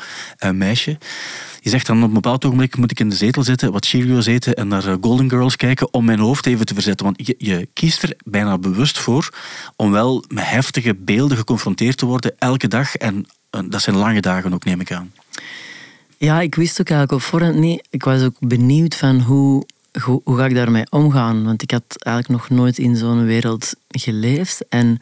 meisje je zegt dan op een bepaald ogenblik moet ik in de zetel zitten, wat Cheerios eten en naar eh, Golden Girls kijken om mijn hoofd even te verzetten. Want je, kiest er bijna bewust voor om wel met heftige beelden geconfronteerd te worden elke dag. En eh, dat zijn lange dagen ook, neem ik aan. Ja, ik wist ook eigenlijk op voorhand niet. Ik was ook benieuwd van hoe, hoe, hoe ga ik daarmee omgaan. Want ik had eigenlijk nog nooit in zo'n wereld geleefd. En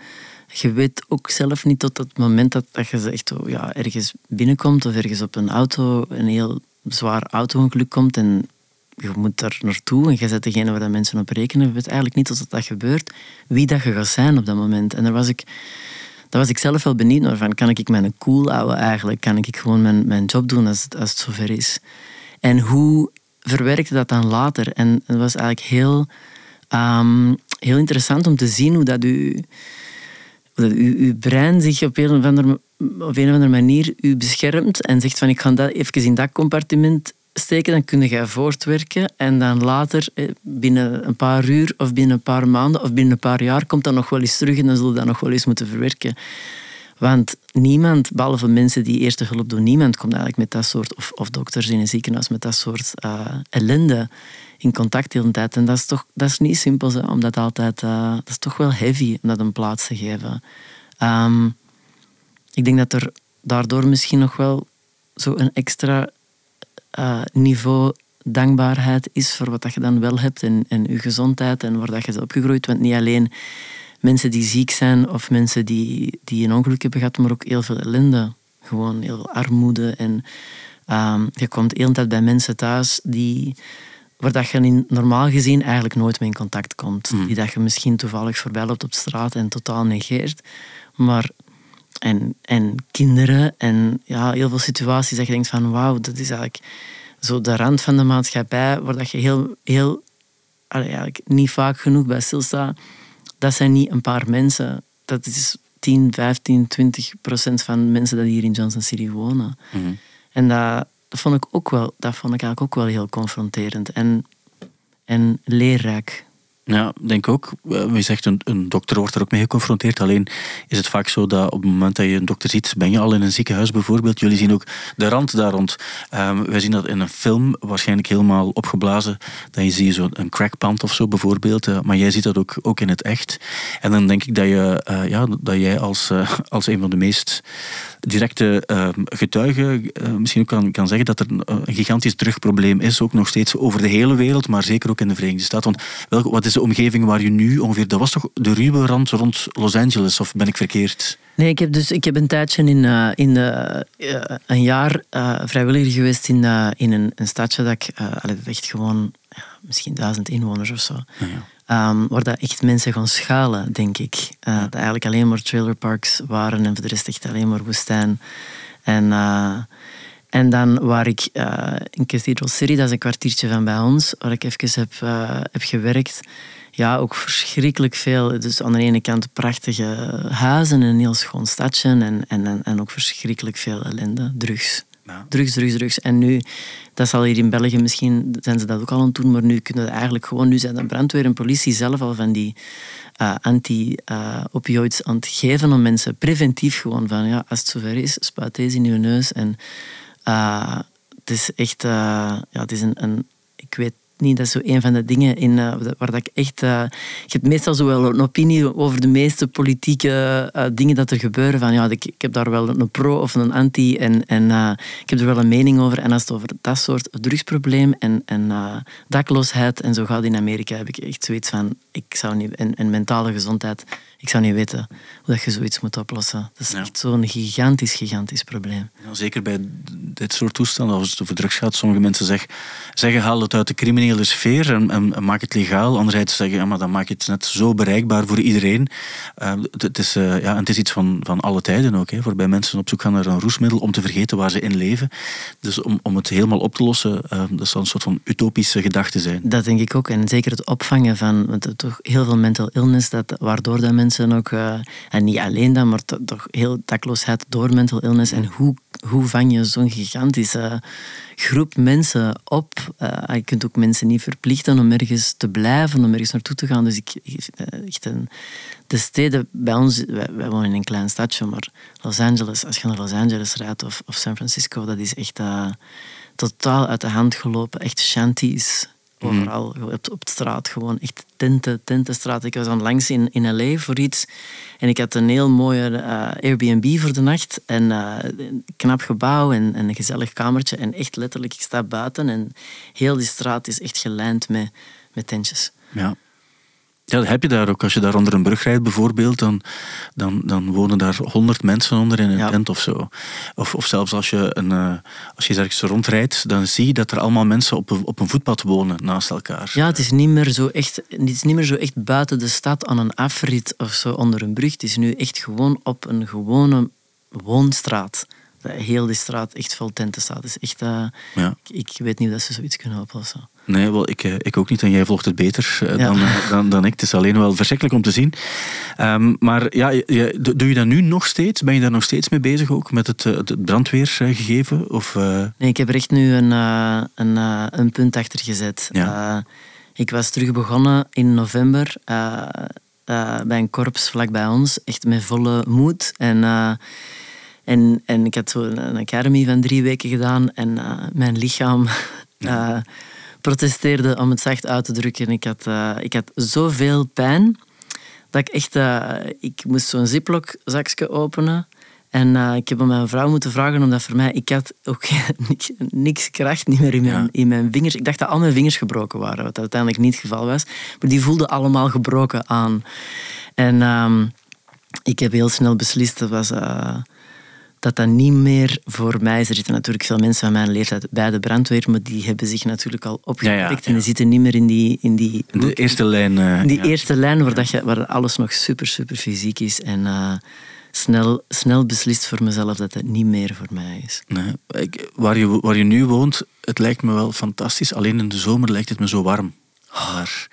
je weet ook zelf niet tot het moment dat, dat je echt ja, ergens binnenkomt of ergens op een auto, een heel zwaar auto-ongeluk komt en je moet daar naartoe en je zet degene waar de mensen op rekenen. Je weet eigenlijk niet tot dat gebeurt wie dat je gaat zijn op dat moment. En daar was ik, daar was ik zelf wel benieuwd naar. Van, kan ik mijn cool houden eigenlijk? Kan ik gewoon mijn, mijn job doen als het, als het zover is? En hoe verwerkte dat dan later? En het was eigenlijk heel, um, heel interessant om te zien hoe dat u dat uw, brein zich op een, of andere, op een of andere manier u beschermt en zegt van ik ga dat even in dat compartiment steken, dan kun je voortwerken en dan later, eh, binnen een paar uur of binnen een paar maanden of binnen een paar jaar, komt dat nog wel eens terug en dan zullen we dat nog wel eens moeten verwerken. Want niemand, behalve mensen die eerste hulp doen, niemand komt eigenlijk met dat soort, of, of dokters in een ziekenhuis, met dat soort uh, ellende in contact de hele tijd. En dat is toch dat is niet simpel, hè, om dat altijd... Uh, dat is toch wel heavy om dat een plaats te geven. Um, ik denk dat er daardoor misschien nog wel zo een extra uh, niveau dankbaarheid is voor wat dat je dan wel hebt en, en je gezondheid en waar dat je is opgegroeid. Want niet alleen mensen die ziek zijn of mensen die, die een ongeluk hebben gehad, maar ook heel veel ellende. Gewoon heel armoede. En um, je komt de tijd bij mensen thuis die waar dat je normaal gezien eigenlijk nooit mee in contact komt. Hmm. Die dat je misschien toevallig voorbij loopt op straat en totaal negeert. Maar, en, en kinderen en ja, heel veel situaties dat je denkt van wauw, dat is eigenlijk zo de rand van de maatschappij waar dat je heel, heel eigenlijk niet vaak genoeg bij stilstaat. Dat zijn niet een paar mensen. Dat is 10, 15, 20 procent van mensen die hier in Johnson City wonen. Hmm. En dat, dat vond ik ook wel, dat vond ik eigenlijk ook wel heel confronterend en, en leerrijk. Ja, denk ook. Eh, je zegt, een, een dokter wordt er ook mee geconfronteerd. Alleen is het vaak zo dat op het moment dat je een dokter ziet, ben je al in een ziekenhuis bijvoorbeeld. Jullie zien ook de rand daar rond. Um, wij zien dat in een film, waarschijnlijk helemaal opgeblazen. Dan je ziet zo'n crackpand of zo bijvoorbeeld. Uh, maar jij ziet dat ook, ook in het echt. En dan denk ik dat, je, uh, ja, dat jij als, als een van de meest directe ehm, getuigen misschien ook kan, kan zeggen dat er een gigantisch drugprobleem is. Ook nog steeds over de hele wereld, maar zeker ook in de Verenigde Staten. Want welke, wat is de omgeving waar je nu ongeveer... Dat was toch de ruwe rand rond Los Angeles, of ben ik verkeerd? Nee, ik heb, dus, ik heb een tijdje in, uh, in uh, een jaar uh, vrijwilliger geweest in, in een, een stadje dat ik... echt gewoon ja, misschien duizend inwoners of zo. Ja. Um, waar dat echt mensen gaan schalen, denk ik. Dat eigenlijk alleen maar trailerparks waren en voor de rest echt alleen maar woestijn. En... En dan waar ik uh, in Cathedral City, dat is een kwartiertje van bij ons, waar ik even heb, uh, heb gewerkt. Ja, ook verschrikkelijk veel. Dus aan de ene kant prachtige huizen en een heel schoon stadje. En, en, en ook verschrikkelijk veel ellende. Drugs. Ja. Drugs, drugs, drugs. En nu, dat zal hier in België misschien, zijn ze dat ook al aan het doen, maar nu kunnen we eigenlijk gewoon, nu zijn de brandweer en politie zelf al van die uh, anti-opioids aan het geven aan mensen. Preventief gewoon van, ja, als het zover is, spuit deze in je neus en uh, het is echt, uh, ja, het is een, ik weet niet, dat is zo een van de dingen in, uh, waar dat ik echt... Je hebt meestal zo wel een opinie over de meeste politieke dingen dat er gebeuren. Van, ja, ik, ik heb daar wel een pro of een anti en, en ik heb er wel een mening over. En als het over dat soort drugsprobleem en, en dakloosheid en zo gaat in Amerika, heb ik echt zoiets van... Ik zou niet, en mentale gezondheid ik zou niet weten hoe dat je zoiets moet oplossen. Dat is echt zo'n gigantisch, gigantisch probleem. Ja, zeker bij dit soort toestanden, als het over drugs gaat, sommige mensen zeggen, zeggen haal het uit de criminele sfeer en, en, maak het legaal. Anderzijds zeggen, ja, maar dan maak je het net zo bereikbaar voor iedereen. Uh, het, is, uh, ja, het is iets van, van alle tijden ook, hè, waarbij mensen op zoek gaan naar een roesmiddel om te vergeten waar ze in leven. Dus om, om het helemaal op te lossen, uh, dat zal een soort van utopische gedachte zijn. Dat denk ik ook. En zeker het opvangen van want toch heel veel mental illness, dat, waardoor dat mensen mensen ook, uh, en niet alleen dan, maar toch heel dakloosheid door mental illness. En hoe, hoe vang je zo'n gigantische groep mensen op? Uh, je kunt ook mensen niet verplichten om ergens te blijven, om ergens naartoe te gaan. Dus ik, eh, echt een, de steden bij ons, wij, wij, wonen in een klein stadje, maar Los Angeles, als je naar Los Angeles rijdt of, of San Francisco, dat is echt totaal uit de hand gelopen. Echt shanties Mhm. Overal op, op straat gewoon echt tenten, tentenstraat. Ik was dan langs in, in L.A. voor iets en ik had een heel mooie uh, Airbnb voor de nacht en uh, een knap gebouw en, en, een gezellig kamertje en echt letterlijk, ik sta buiten en heel die straat is echt gelijnd met, met tentjes. Ja. Ja, heb je daar ook. Als je daar onder een brug rijdt bijvoorbeeld, dan, dan, dan wonen daar honderd mensen onder in een tent of zo. Of, of zelfs als je, een, uh, als je ergens rondrijdt, dan zie je dat er allemaal mensen op een, op een voetpad wonen naast elkaar. Ja, het is, niet meer zo echt, het is niet meer zo echt buiten de stad aan een afrit of zo onder een brug. Het is nu echt gewoon op een gewone woonstraat heel die straat echt vol tenten staat. Dus echt, uh, ja. ik, ik, weet niet of ze zoiets kunnen oplossen. Nee, wel, ik, eh, ik ook niet. En jij volgt het beter uh, dan, dan, dan, ik. Het is alleen wel verschrikkelijk om te zien. Um, maar ja, je, doe je dat nu nog steeds? Ben je daar nog steeds mee bezig ook? Met het, het brandweergegeven? Of, Nee, ik heb er echt nu een, een, een punt achter gezet. Ja. ik was terug begonnen in november bij een korps vlak bij ons. Echt met volle moed. En en, en ik had zo een academy van drie weken gedaan en mijn lichaam protesteerde om het zacht uit te drukken. Ik had, uh, ik had zoveel pijn dat ik echt... ik moest zo'n ziplock zakje openen. En ik heb aan mijn vrouw moeten vragen, omdat voor mij... Ik had ook *laughs* niks, niks kracht niet meer in mijn, in mijn vingers. Ik dacht dat al mijn vingers gebroken waren, wat uiteindelijk niet het geval was. Maar die voelden allemaal gebroken aan. En ehm, ik heb heel snel beslist, dat was dat dat niet meer voor mij is. Er zitten natuurlijk veel mensen van mijn leeftijd bij de brandweer, maar die hebben zich natuurlijk al opgepikt en die zitten niet meer in die... In die de eerste lijn. Uh, die eerste lijn waar, dat je, waar alles nog super, super fysiek is. En uh, snel, snel beslist voor mezelf dat het niet meer voor mij is. Nee, ik, waar, je, waar je nu woont, het lijkt me wel fantastisch. Alleen in de zomer lijkt het me zo warm. Maar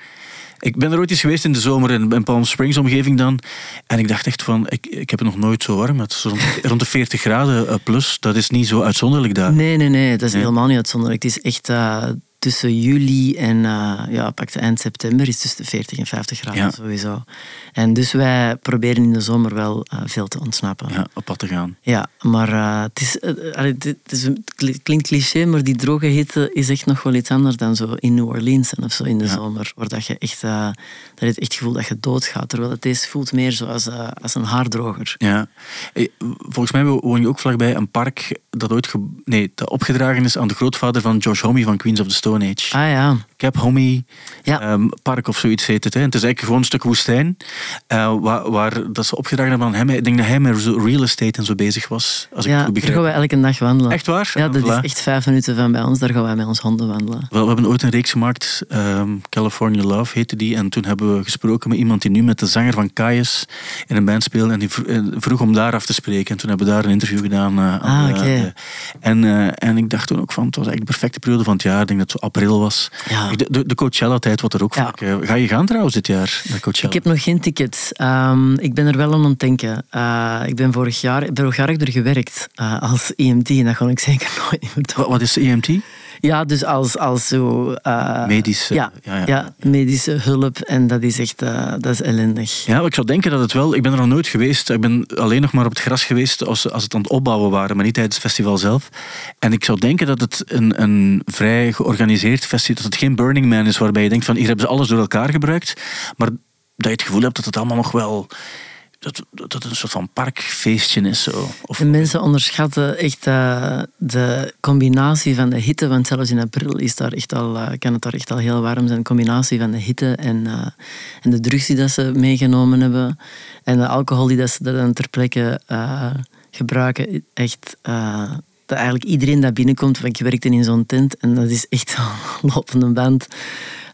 ik ben er ooit eens geweest in de zomer in, in Palm Springs omgeving dan. En ik dacht echt van, ik, ik heb het nog nooit zo warm. Het is rond, *laughs* rond de 40 graden eh, plus. Dat is niet zo uitzonderlijk daar. Nee, nee, nee. Dat is helemaal niet uitzonderlijk. Het is echt... Uh, tussen juli en uh, ja, pak de eind september is tussen de 40 en 50 graden Ja. sowieso. En dus wij proberen in de zomer wel uh, veel te ontsnappen. Ja, op pad te gaan. Ja, maar uh, het, is, het, is, het klinkt cliché, maar die droge hitte is echt nog wel iets anders dan zo in New Orleans en of zo in de Ja. zomer. Waar dat je echt, je het echt gevoel dat je doodgaat. Terwijl het deze voelt meer zoals uh, als een haardroger. Ja. Eh, Volgens mij woon je ook vlakbij een park dat ooit nee, dat opgedragen is aan de grootvader van George Homme van Queens of the Stone Age. Ah ja, Cap Homme Ja. ehm, Park of zoiets heet het. Hè. Het is eigenlijk gewoon een stuk woestijn eh, waar, waar dat ze opgedragen hebben aan hem. Ik denk dat hij met real estate en zo bezig was. Als ik ja het goed daar gaan wij elke dag wandelen. Echt waar? Ja, dat Voilà. is echt vijf minuten van bij ons. Daar gaan wij met ons honden wandelen. Wel, we hebben ooit een reeks gemaakt, ehm, California Love heette die. En toen hebben we gesproken met iemand die nu met de zanger van Kaius in een band speelde. En die eh, vroeg om daar af te spreken. En toen hebben we daar een interview gedaan. eh, aan Ah, de- de- en, eh, en ik dacht toen ook van, het was eigenlijk de perfecte periode van het jaar. Ik denk dat het zo april was. Ja. De, de, Coachella-tijd wat er ook Ja. vaak. eh, ga je gaan trouwens dit jaar naar Coachella? Ik heb nog geen tickets. Ehm, ik ben er wel aan het denken. Eh, ik ben vorig jaar, vorig jaar heb ik er gewerkt eh, als EMT. En dat ga ik zeker nooit meer doen. Wat, wat is EMT? Ja, dus als, als zo... eh, Medische, Ja, ja, ja. ja, medische hulp. En dat is echt eh, dat is ellendig. Ja, ik zou denken dat het wel... Ik ben er nog nooit geweest. Ik ben alleen nog maar op het gras geweest als, als het aan het opbouwen waren, maar niet tijdens het festival zelf. En ik zou denken dat het een, een vrij georganiseerd festival... Dat het geen Burning Man is waarbij je denkt van hier hebben ze alles door elkaar gebruikt. Maar dat je het gevoel hebt dat het allemaal nog wel... Dat, dat het een soort van parkfeestje is. Zo. Of, De mensen onderschatten echt eh, de combinatie van de hitte, want zelfs in april is daar echt al, eh, kan het daar echt al heel warm zijn. De combinatie van de hitte en, eh, en de drugs die dat ze meegenomen hebben en de alcohol die dat ze dan ter plekke gebruiken. Echt, dat eigenlijk iedereen dat binnenkomt, want ik werkte in zo'n tent en dat is echt *laughs* een lopende band.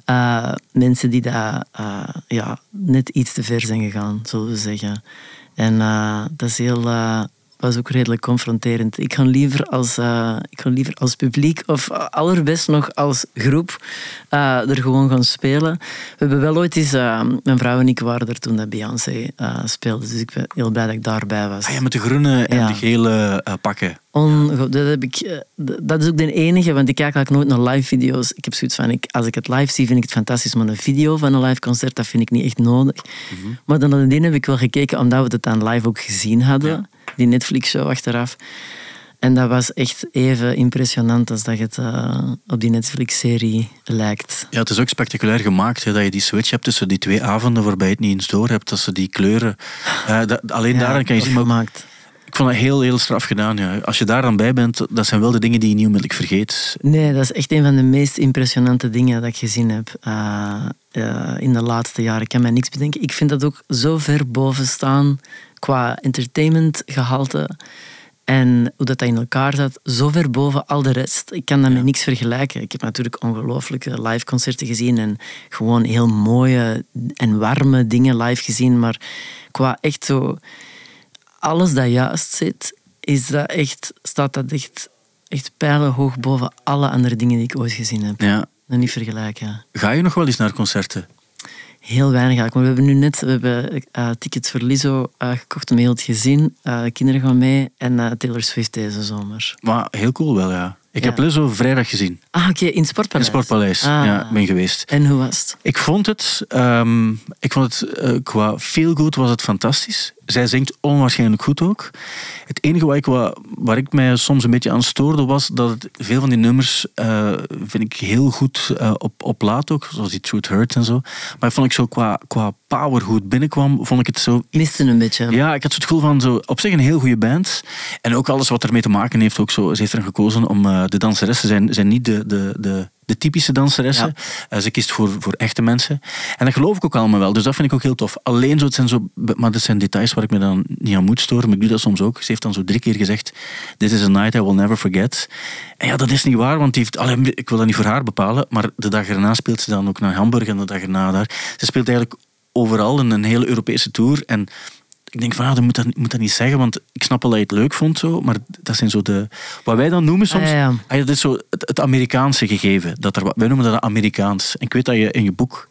Eh, mensen die daar eh, ja, net iets te ver zijn gegaan, zullen we zeggen. En eh, dat is heel, was ook redelijk confronterend. Ik ga liever als, eh, ik liever als publiek of allerbest nog als groep eh, er gewoon gaan spelen. We hebben wel ooit eens, eh, mijn vrouw en ik waren er toen dat Beyoncé speelde, dus ik ben heel blij dat ik daarbij was. Ah ja, met de groene en Ja. de gele pakken. Onge- dat, heb ik, dat is ook de enige, want ik kijk eigenlijk nooit naar live video's. Ik heb zoiets van, ik, als ik het live zie, vind ik het fantastisch. Maar een video van een live concert, dat vind ik niet echt nodig. Maar dan nadien heb ik wel gekeken, omdat we het dan live ook gezien hadden. Die Netflix-show achteraf. En dat was echt even impressionant als dat het eh, op die Netflix-serie lijkt. Ja, het is ook spectaculair gemaakt hè, dat je die switch hebt tussen die twee avonden waarbij je het niet eens door hebt. Dat ze die kleuren... eh, dat, alleen daarin kan je zien... Gemaakt. ik vond het heel, heel straf gedaan. Ja. Als je daar dan bij bent, dat zijn wel de dingen die je niet onmiddellijk vergeet. Nee, dat is echt een van de meest impressionante dingen dat ik gezien heb eh, in de laatste jaren. Ik kan mij niks bedenken. Ik vind dat ook zo ver boven staan qua entertainmentgehalte. En hoe dat, dat in elkaar zat, zo ver boven al de rest. Ik kan dat met niks vergelijken. Ik heb natuurlijk ongelooflijke live concerten gezien en gewoon heel mooie en warme dingen live gezien. Maar qua echt zo alles dat juist zit, is dat echt, staat dat echt, echt pijlenhoog boven alle andere dingen die ik ooit gezien heb. Ja. Dat niet vergelijken. Ga je nog wel eens naar concerten? Heel weinig eigenlijk. Maar we hebben nu net we hebben, eh, tickets voor Lizzo eh, gekocht om heel het gezin. Eh, de kinderen gaan mee. En Taylor Swift deze zomer. Maar heel cool wel, ja. Ik Ja. heb Lizzo vrijdag gezien. Ah, oké. in het In Sportpaleis. het Sportpaleis. Ah. Ja, ben geweest. En hoe was het? Ik vond het, ehm, ik vond het qua feel good was het fantastisch. Zij zingt onwaarschijnlijk goed ook. Het enige waar ik, wa- waar ik mij soms een beetje aan stoorde was dat het, veel van die nummers eh, vind ik heel goed eh, op, op laat ook, zoals die Truth Hurts en zo. Maar vond ik zo qua, qua power goed binnenkwam, vond ik het zo Miste een beetje. ja, ik had het gevoel van zo, op zich een heel goede band. En ook alles wat ermee te maken heeft. Ook zo, ze heeft er gekozen om eh, de danseressen zijn, zijn niet de, de, de, de typische danseressen. Eh, ze kiest voor, voor echte mensen. En dat geloof ik ook allemaal wel. Dus dat vind ik ook heel tof. Alleen zo, het zijn zo, maar dat zijn details waar ik me dan niet aan moet storen. Maar ik doe dat soms ook. Ze heeft dan zo drie keer gezegd: This is a night I will never forget. En ja, dat is niet waar, want die heeft, allee, ik wil dat niet voor haar bepalen. Maar de dag erna speelt ze dan ook naar Hamburg en de dag erna daar. Ze speelt eigenlijk overal in een hele Europese tour. En ik denk van, ah, dat moet dat, moet dat niet zeggen, want ik snap wel dat je het leuk vond, zo, maar dat zijn zo de... Wat wij dan noemen soms... Ah, ja, ja. Ah, dat is zo het, het Amerikaanse gegeven. Dat er, wat- wij noemen dat Amerikaans. En ik weet dat je in je boek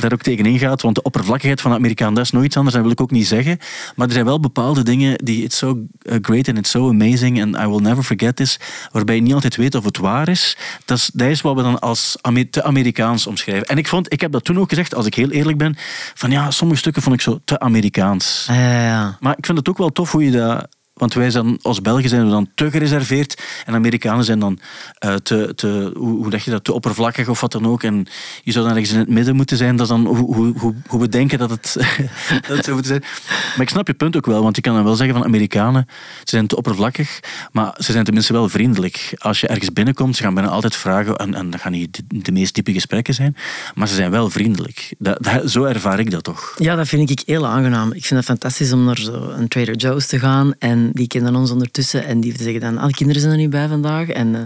daar ook tegen ingaat, want de oppervlakkigheid van de Amerikaan, dat is nooit anders, dat wil ik ook niet zeggen. Maar er zijn wel bepaalde dingen die, it's so uh, great and it's so amazing and I will never forget this, waarbij je niet altijd weet of het waar is. Dat is, dat is wat we dan als te Amerikaans omschrijven. En ik vond, ik heb dat toen ook gezegd, als ik heel eerlijk ben, van ja, sommige stukken vond ik zo te Amerikaans. Ah, ja, Maar ik vind het ook wel tof hoe je dat... Want wij zijn als Belgen zijn we dan te gereserveerd en Amerikanen zijn dan eh, te, te hoe, hoe leg je dat, te oppervlakkig of wat dan ook. En je zou dan ergens in het midden moeten zijn. Dat is dan hoe, hoe, hoe, we denken dat het, *laughs* dat het zou zijn. Maar ik snap je punt ook wel, want je kan dan wel zeggen van Amerikanen, ze zijn te oppervlakkig, maar ze zijn tenminste wel vriendelijk. Als je ergens binnenkomt, ze gaan bijna altijd vragen, en, en dat gaan niet de, meest diepe gesprekken zijn, maar ze zijn wel vriendelijk. Dat, zo ervaar ik dat toch. Ja, dat vind ik heel aangenaam. Ik vind het fantastisch om naar een Trader Joe's te gaan. En die kennen ons ondertussen. En die zeggen dan, alle kinderen zijn er niet bij vandaag. En, eh,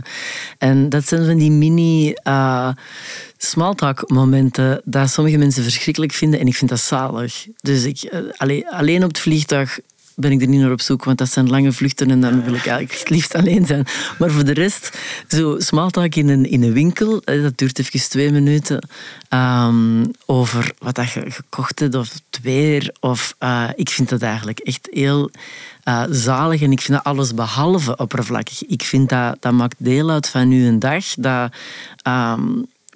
en dat zijn van die mini uh, small talk momenten dat sommige mensen verschrikkelijk vinden. En ik vind dat zalig. Dus ik, eh, alleen, alleen op het vliegtuig ben ik er niet naar op zoek, want dat zijn lange vluchten en dan wil ik eigenlijk het liefst alleen zijn. Maar voor de rest, zo smalltalk in een, in een winkel, eh, dat duurt even twee minuten, ehm, over wat dat je gekocht hebt of het weer. Of, eh, ik vind dat eigenlijk echt heel eh, zalig en ik vind dat alles behalve oppervlakkig. Ik vind dat, dat maakt deel uit van uw dag. Dat, ehm,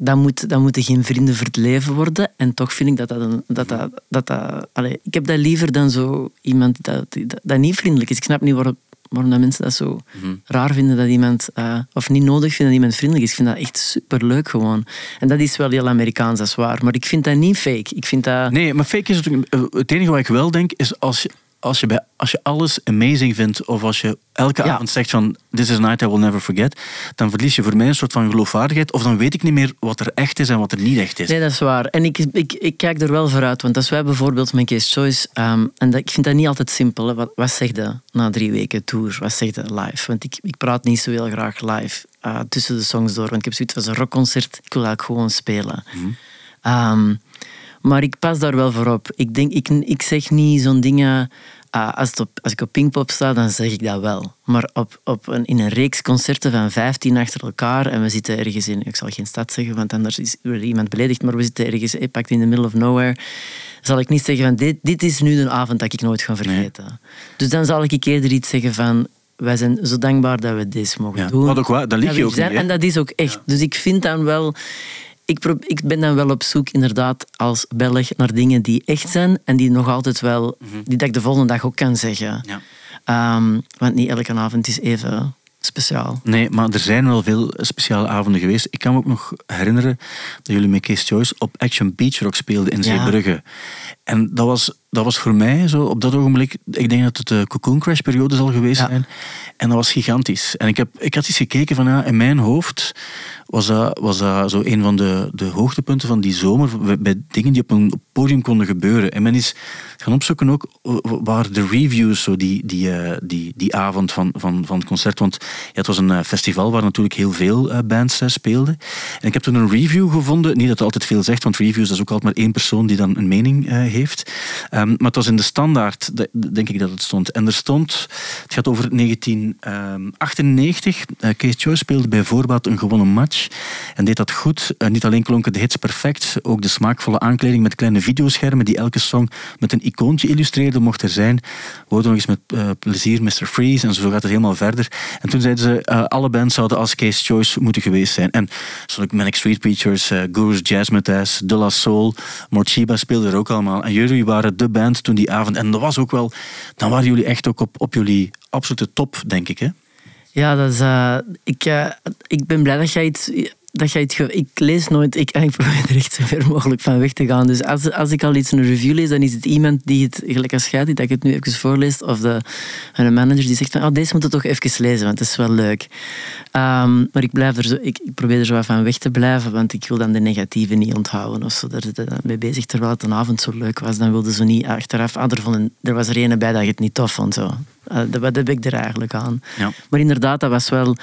dat, moet, dat moeten geen vrienden voor het leven worden. En toch vind ik dat dat... Een, dat, dat, dat, ik heb dat liever dan zo iemand dat, dat, dat niet vriendelijk is. Ik snap niet waarom, waarom dat mensen dat zo raar vinden dat iemand... eh, of niet nodig vinden dat iemand vriendelijk is. Ik vind dat echt superleuk gewoon. En dat is wel heel Amerikaans, dat is waar. Maar ik vind dat niet fake. Ik vind dat... Nee, maar fake is natuurlijk... eh, Het enige wat ik wel denk, is als je, als je, bij, als je alles amazing vindt, of als je elke Ja. avond zegt van this is a night I will never forget, dan verlies je voor mij een soort van geloofwaardigheid, of dan weet ik niet meer wat er echt is en wat er niet echt is. Nee, dat is waar. En ik, ik, ik kijk er wel vooruit. Want als wij bijvoorbeeld met Case Choice... ehm, en dat, ik vind dat niet altijd simpel. Hè. Wat, wat zeg je na drie weken tour? Wat zeg je live? Want ik, ik praat niet zo heel graag live eh, tussen de songs door. Want ik heb zoiets van een rockconcert. Ik wil eigenlijk gewoon spelen. Ehm, maar ik pas daar wel voor op. Ik, denk, ik, ik zeg niet zo'n dingen... ah, als, op, als ik op Pinkpop sta, dan zeg ik dat wel. Maar op, op een, in een reeks concerten van 15 achter elkaar en we zitten ergens in... Ik zal geen stad zeggen, want anders is er iemand beledigd. Maar we zitten ergens, eh, pakt in the middle of nowhere. Zal ik niet zeggen van dit, dit is nu een avond dat ik nooit ga vergeten. Dus dan zal ik eerder iets zeggen van... Wij zijn zo dankbaar dat we dit mogen Ja, doen. wat ook waar, dat lieg Ja, je ook niet, hè? En dat is ook echt. Dus ik vind dan wel... Ik, ik ben dan wel op zoek, inderdaad, als Belg, naar dingen die echt zijn en die nog altijd wel... Die dat ik de volgende dag ook kan zeggen. Ja. Ehm, want niet elke avond is even speciaal. Nee, maar er zijn wel veel speciale avonden geweest. Ik kan me ook nog herinneren dat jullie met Case Choice op Action Beach Rock speelden in Ja. Zeebrugge. En dat was, dat was voor mij zo op dat ogenblik, ik denk dat het de Cocoon Crash periode zal geweest Ja. zijn. En dat was gigantisch. En ik, heb, ik had eens gekeken van, ja, in mijn hoofd was dat, was dat zo een van de, de hoogtepunten van die zomer, bij- dingen die op een podium konden gebeuren. En men is gaan opzoeken ook waar de reviews zo die, die, eh, die, die avond van, van, van het concert. Want ja, het was een eh, festival waar natuurlijk heel veel eh, bands speelden. En ik heb toen een review gevonden. Niet dat het altijd veel zegt, want reviews dat is ook altijd maar één persoon die dan een mening heeft. Ehm, maar het was in de standaard, de- denk ik dat het stond. En er stond, het gaat over 1998. Eh Kees Choice speelde bij voorbaat een gewonnen match. En deed dat goed. Eh, niet alleen klonken de hits perfect, ook de smaakvolle aankleding met kleine videoschermen die elke song met een icoontje illustreerde, mocht er zijn. We nog eens met eh, plezier Mr. Freeze en zo gaat het helemaal verder. En toen zeiden ze, eh, alle bands zouden als Case Choice moeten geweest zijn. En zoals Manic Street Preachers, eh Guru's Jazzmatazz, De La Soul, Morchiba speelden er ook allemaal. En jullie waren de toen die avond. En dat was ook wel, dan waren jullie echt ook op, op jullie absolute top, denk ik. Hè? Ja, dat is, eh, ik, eh, ik ben blij dat jij iets... Dat jij ge- ik lees nooit, *laughs* ik, probeer er echt zo ver mogelijk van weg te gaan. Dus als, als ik al iets in een review lees, dan is het iemand die het, gelijk als jij, dat ik het nu even voorlees, of de, een manager die zegt van, oh, deze moet je toch even lezen, want het is wel leuk. Ehm, maar ik, blijf er zo, ik, probeer er zo van weg te blijven, want ik wil dan de negatieve niet onthouden of zo. Daar zit ik mee bezig, terwijl het een avond zo leuk was, dan wilde ze niet achteraf, ah, er, er was er ene bij dat je het niet tof vond. Zo. Dat, wat heb ik er eigenlijk aan? Ja. Maar inderdaad, dat was wel...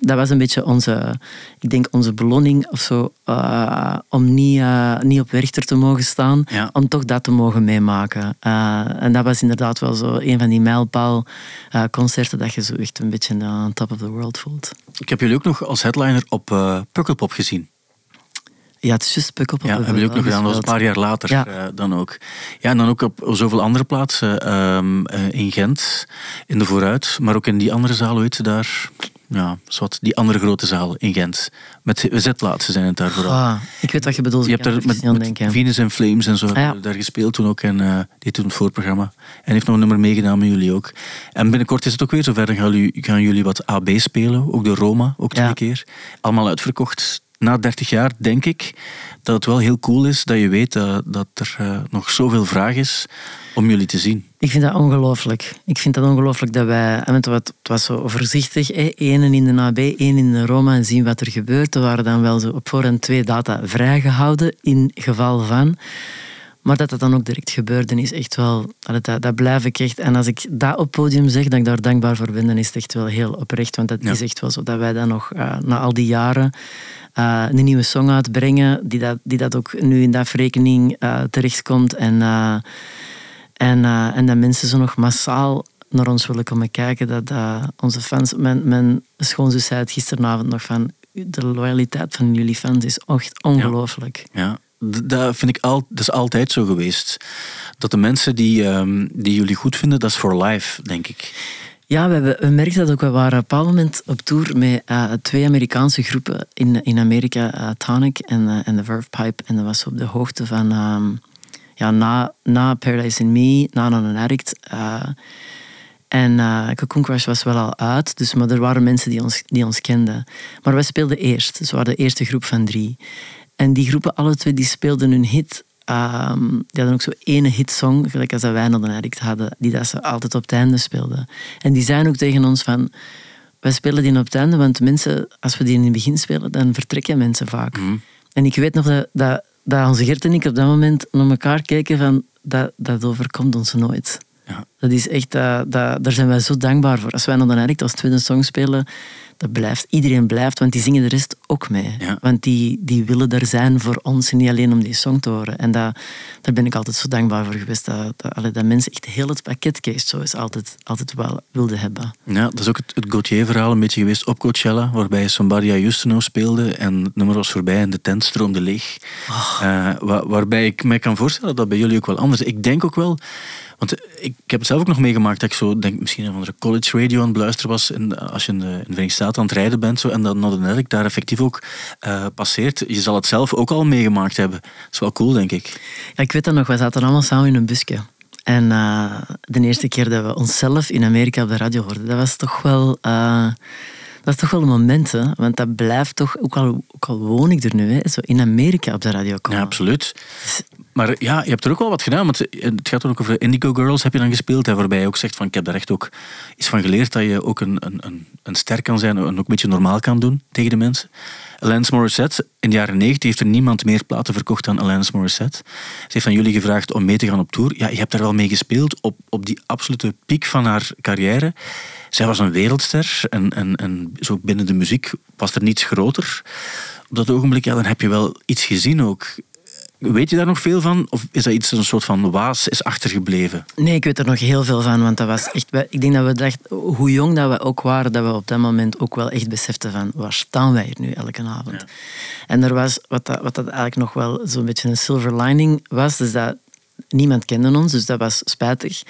Dat was een beetje onze... Ik denk onze beloning of zo. uh, om niet, uh, niet op Werchter te mogen staan. Ja. Om toch dat te mogen meemaken. Uh, en dat was inderdaad wel zo een van die mijlpaal uh, concerten dat je zo echt een beetje aan top of the world voelt. Ik heb jullie ook nog als headliner op Pukkelpop gezien. Ja, het is juist Pukkelpop. Ja, hebben jullie ook nog gedaan. Dat was een paar jaar later Ja. uh, dan ook. Ja, en dan ook op zoveel andere plaatsen. Um, uh, in Gent, in de Vooruit. Maar ook in die andere zaal, weet je daar... Ja, zwart, die andere grote zaal in Gent. Met zetplaatsen zijn het daar vooral. Ah, ik weet wat je bedoelt. Je hebt daar met, met Venus en Flames en zo ah, ja. daar gespeeld toen ook. En uh, die toen het voorprogramma. En heeft nog een nummer meegedaan met jullie ook. En binnenkort is het ook weer zover. Dan gaan jullie, gaan jullie wat AB spelen. Ook de Roma, ook twee Ja. keer. Allemaal uitverkocht. Na 30 jaar denk ik dat het wel heel cool is dat je weet dat, dat er uh, nog zoveel vraag is om jullie te zien. Ik vind dat ongelooflijk. Ik vind dat ongelooflijk dat wij... Het was, het was zo voorzichtig. Eén in de AB, één in de Roma en zien wat er gebeurt. Er waren dan wel zo op voorhand twee data vrijgehouden in geval van... Maar dat dat dan ook direct gebeurde is echt wel... Dat, dat blijf ik echt... En als ik dat op podium zeg, dat ik daar dankbaar voor ben, dan is het echt wel heel oprecht. Want dat Ja. is echt wel zo dat wij dan nog, uh, na al die jaren, uh, een nieuwe song uitbrengen, die dat, die dat ook nu in dat verrekening uh, terechtkomt. En, en, en dat mensen zo nog massaal naar ons willen komen kijken. Dat onze fans... Mijn, mijn schoonzus zei het gisteravond nog van... De loyaliteit van jullie fans is echt ongelooflijk. Ja. Dat vind ik al, dat is altijd zo geweest. Dat de mensen die, um, die jullie goed vinden, dat is for life, denk ik. Ja, we, hebben, we merkten dat ook. We waren op een bepaald moment op tour met uh, twee Amerikaanse groepen in, in Amerika, uh, Tonic en, The Verve Pipe. En dat was op de hoogte van, um, ja, na, na Paradise in Me, na Non an Addict. en Cocoon Crush was wel al uit, dus, maar er waren mensen die ons, die ons kenden. Maar wij speelden eerst, dus we waren de eerste groep van drie. En die groepen, alle twee, die speelden hun hit. Um, die hadden ook zo'n ene hitsong, gelijk als dat wij nog een addict hadden, die dat ze altijd op het einde speelden. En die zeiden ook tegen ons van, wij spelen die op het einde, want mensen, als we die in het begin spelen, dan vertrekken mensen vaak. Mm. En ik weet nog dat, dat, dat onze Gert en ik op dat moment naar elkaar keken van, dat, dat overkomt ons nooit. Ja. Dat is echt, uh, dat, daar zijn wij zo dankbaar voor. Als wij nog een addict als tweede song spelen, dat blijft. Iedereen blijft, want die zingen de rest ook mee. Ja. Want die, die willen er zijn voor ons en niet alleen om die song te horen. En dat, daar ben ik altijd zo dankbaar voor geweest. Dat, dat, dat mensen echt heel het pakketcase zo is altijd, altijd wel wilden hebben. Ja, dat is ook het, het Gauthier-verhaal een beetje geweest op Coachella, waarbij Somebody I Used to Know speelde en het nummer was voorbij en de tent stroomde leeg. Oh. Uh, waar, waarbij ik mij kan voorstellen dat bij jullie ook wel anders is. Ik denk ook wel... Want ik, heb het zelf ook nog meegemaakt dat ik zo, denk misschien een andere college radio aan het beluisteren was. En als je in de, Verenigde Staten aan het rijden bent zo, en Northern ik daar effectief ook uh, passeert. Je zal het zelf ook al meegemaakt hebben. Dat is wel cool, denk ik. Ja, ik weet dat nog. We zaten allemaal samen in een busje. En uh, de eerste keer dat we onszelf in Amerika op de radio hoorden, dat was toch wel... dat is toch wel een moment, hè? want dat blijft toch, ook al, ook al woon ik er nu, hè, zo in Amerika op de radio komen. Ja, absoluut. Maar ja, je hebt er ook wel wat gedaan. Want het gaat ook over Indigo Girls heb je dan gespeeld. Hè, waarbij je ook zegt van ik heb daar echt ook iets van geleerd. Dat je ook een, een, een ster kan zijn en ook een beetje normaal kan doen tegen de mensen. Alanis Morissette, in de jaren 90 heeft er niemand meer platen verkocht dan Alanis Morissette. Ze heeft aan jullie gevraagd om mee te gaan op tour. Ja, je hebt daar wel mee gespeeld op, op die absolute piek van haar carrière. Zij was een wereldster en, en, en zo binnen de muziek was er niets groter. Op dat ogenblik, ja, dan heb je wel iets gezien ook. Weet je daar nog veel van? Of is dat iets een soort van waas is achtergebleven? Nee, ik weet er nog heel veel van. Want dat was echt... Ik denk dat we dachten, hoe jong dat we ook waren, dat we op dat moment ook wel echt beseften van waar staan wij hier nu elke avond? Ja. En er was, wat dat, wat dat eigenlijk nog wel zo'n beetje een silver lining was, is dat niemand kende ons, dus dat was spijtig.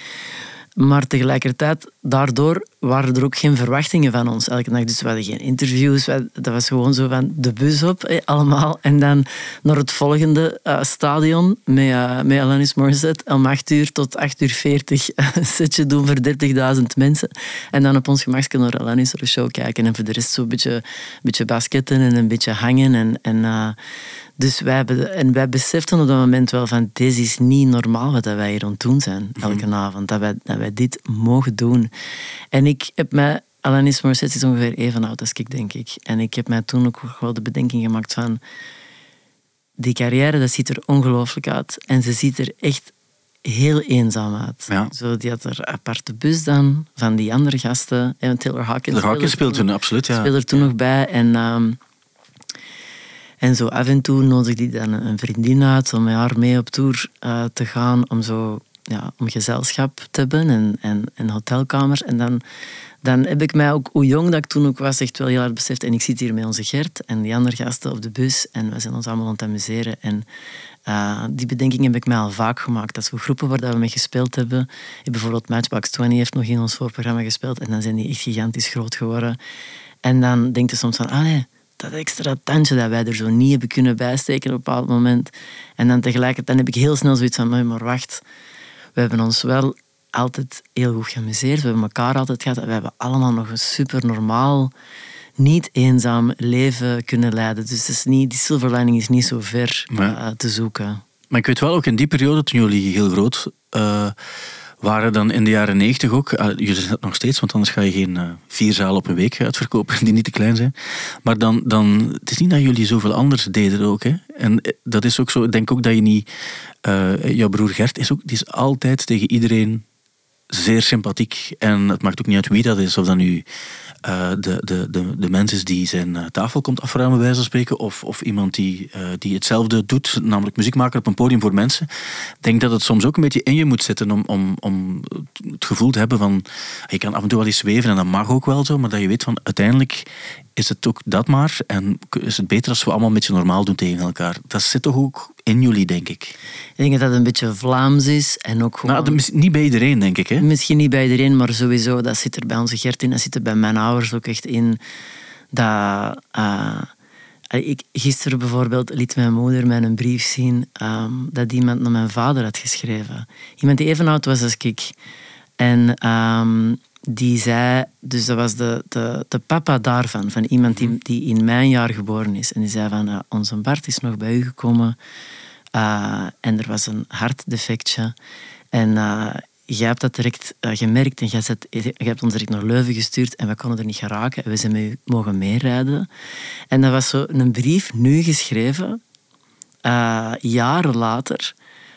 Maar tegelijkertijd, daardoor waren er ook geen verwachtingen van ons elke dag. Dus we hadden geen interviews. Dat was gewoon zo van de bus op, eh, allemaal. En dan naar het volgende uh, stadion met, uh, met Alanis Morissette. Om 8 uur tot 8 uur 40 setje *laughs* doen voor 30.000 mensen. En dan op ons gemakje naar Alanis show kijken. En voor de rest zo'n beetje, beetje basketten en een beetje hangen. En, en, dus wij, hebben, en wij beseften op dat moment wel van deze is niet normaal wat wij hier aan het doen zijn elke mm -hmm. avond. Dat wij, dat wij dit mogen doen. En ik heb mij... Alanis Morissette is ongeveer even oud als ik, denk ik. En ik heb mij toen ook wel de bedenking gemaakt van... Die carrière, dat ziet er ongelooflijk uit. En ze ziet er echt heel eenzaam uit. Ja. Zo, die had er aparte bus dan, van die andere gasten. En Taylor Hawkins, De Hawkins speelt toen, toen, absoluut, ja. speelde er toen nog bij. En, ehm, en zo af en toe nodigde hij dan een vriendin uit om met haar mee op tour eh, te gaan. Om zo ja, om gezelschap te hebben en, en, en hotelkamers. En dan, dan heb ik mij ook, hoe jong dat ik toen ook was, echt wel heel hard beseft. En ik zit hier met onze Gert en die andere gasten op de bus. En we zijn ons allemaal aan het amuseren. En uh, die bedenking heb ik mij al vaak gemaakt. Dat is groepen waar we mee gespeeld hebben. Bijvoorbeeld Matchbox 20 heeft nog in ons voorprogramma gespeeld. En dan zijn die echt gigantisch groot geworden. En dan denk je soms van, ah nee, dat extra tandje dat wij er zo niet hebben kunnen bijsteken op een bepaald moment. En dan tegelijkertijd heb ik heel snel zoiets van, maar wacht, we hebben ons wel altijd heel goed geamuseerd. We hebben elkaar altijd gehad. We hebben allemaal nog een super normaal, niet eenzaam leven kunnen leiden. Dus is niet, die silver lining is niet zo ver uh, te zoeken. Maar ik weet wel, ook in die periode, toen jullie heel groot uh, waren, dan in de jaren negentig ook, uh, jullie zijn het nog steeds, want anders ga je geen vier zalen op een week uitverkopen die niet te klein zijn. Maar dan, dan, het is niet dat jullie zoveel anders deden ook. Hè? En dat is ook zo, ik denk ook dat je niet jouw broer Gert is, ook, die is altijd tegen iedereen zeer sympathiek. En het maakt ook niet uit wie dat is. Of dat nu uh, de, de, de, de mens die zijn uh, tafel komt afruimen, bij wijze van spreken. Of, of iemand die, uh, die hetzelfde doet, namelijk muziek maken op een podium voor mensen. Ik denk dat het soms ook een beetje in je moet zitten om, om, om het gevoel te hebben van... Je kan af en toe wel eens zweven en dat mag ook wel zo. Maar dat je weet van uiteindelijk is het ook dat maar. En is het beter als we allemaal een beetje normaal doen tegen elkaar. Dat zit toch ook in jullie, denk ik. Ik denk dat het een beetje Vlaams is. En ook gewoon... Nou, niet bij iedereen, denk ik. Hè? Misschien niet bij iedereen, maar sowieso, dat zit er bij onze Gert in. Dat zit er bij mijn ouders ook echt in. Dat... Uh, ik, gisteren bijvoorbeeld liet mijn moeder mij een brief zien um, dat iemand naar mijn vader had geschreven. Iemand die even oud was als ik. En... Um, die zei, dus dat was de, de, de papa daarvan, van iemand die, die in mijn jaar geboren is. En die zei van, uh, onze Bart is nog bij u gekomen uh, en er was een hartdefectje. En uh, jij hebt dat direct gemerkt en jij, zet, jij hebt ons direct naar Leuven gestuurd en we konden er niet geraken. En we zijn met u mogen meerijden. En dat was zo een brief, nu geschreven, jaren later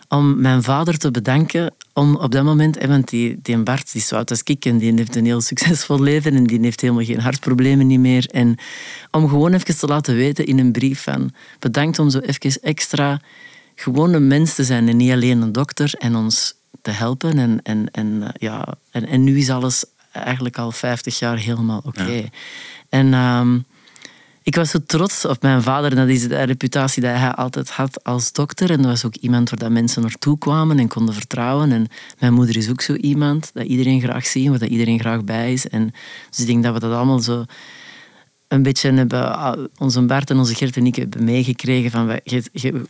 om mijn vader te bedanken om op dat moment, want die, die Bart die is zo oud als ik en die heeft een heel succesvol leven en die heeft helemaal geen hartproblemen niet meer. En om gewoon even te laten weten in een brief van bedankt om zo even extra gewoon een mens te zijn en niet alleen een dokter en ons te helpen. En, en, en, ja, en, en nu is alles eigenlijk al 50 jaar helemaal oké. Ja. En... Um, ik was zo trots op mijn vader. Dat is de reputatie die hij altijd had als dokter. En dat was ook iemand waar dat mensen naartoe kwamen en konden vertrouwen. En mijn moeder is ook zo iemand dat iedereen graag ziet, waar dat iedereen graag bij is. En dus ik denk dat we dat allemaal zo een beetje hebben... Onze Bart en onze Gert en ik hebben meegekregen van... Je, je,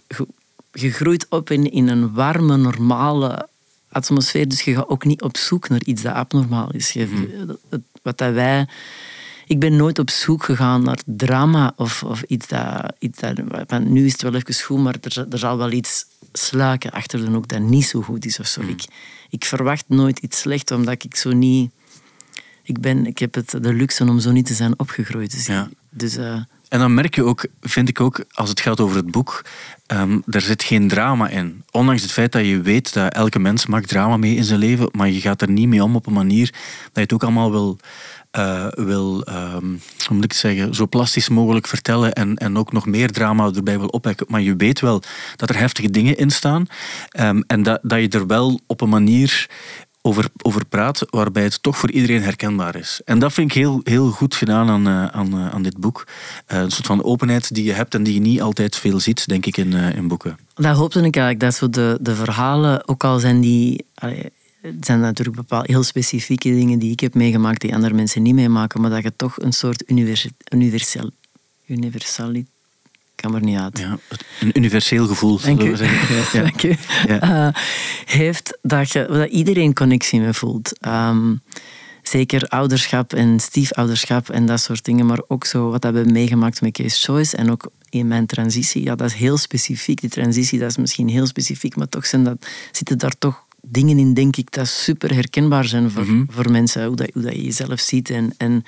je groeit op in, in een warme, normale atmosfeer. Dus je gaat ook niet op zoek naar iets dat abnormaal is. Je, wat dat wij ik ben nooit op zoek gegaan naar drama of, of iets dat... Iets dat van, nu is het wel even goed, maar er, er zal wel iets sluiken achter de hoek dat niet zo goed is of zo. Mm. Ik, ik verwacht nooit iets slechts, omdat ik zo niet... Ik, ben, ik heb het, de luxe om zo niet te zijn opgegroeid. Dus, ja. dus uh, en dan merk je ook, vind ik ook, als het gaat over het boek, um, er zit geen drama in. Ondanks het feit dat je weet dat elke mens maakt drama mee in zijn leven, maar je gaat er niet mee om op een manier dat je het ook allemaal wil uh, wil, um, hoe moet ik zeggen, zo plastisch mogelijk vertellen en, en ook nog meer drama erbij wil opwekken. Maar je weet wel dat er heftige dingen in staan um, en dat, dat je er wel op een manier over, over praat waarbij het toch voor iedereen herkenbaar is. En dat vind ik heel, heel goed gedaan aan, uh, aan, uh, aan dit boek. Een soort van openheid die je hebt en die je niet altijd veel ziet, denk ik, in, in boeken. Dat hoopte ik eigenlijk, dat zo de, de verhalen, ook al zijn die... het zijn natuurlijk bepaald heel specifieke dingen die ik heb meegemaakt die andere mensen niet meemaken, maar dat je toch een soort universal, universal, universaliteit kan er niet uit. Ja, een universeel gevoel, Dank zeggen. *laughs* Ja. Dank u. Ja. Uh, heeft dat, je, dat iedereen connectie mee voelt. Um, zeker ouderschap en stiefouderschap en dat soort dingen, maar ook zo wat we hebben meegemaakt met Case Choice en ook in mijn transitie. Ja, dat is heel specifiek. Die transitie dat is misschien heel specifiek, maar toch zijn dat, zitten daar toch dingen in, denk ik, dat super herkenbaar zijn voor, Mhm. voor mensen. Hoe, dat, hoe dat je jezelf ziet. En, en,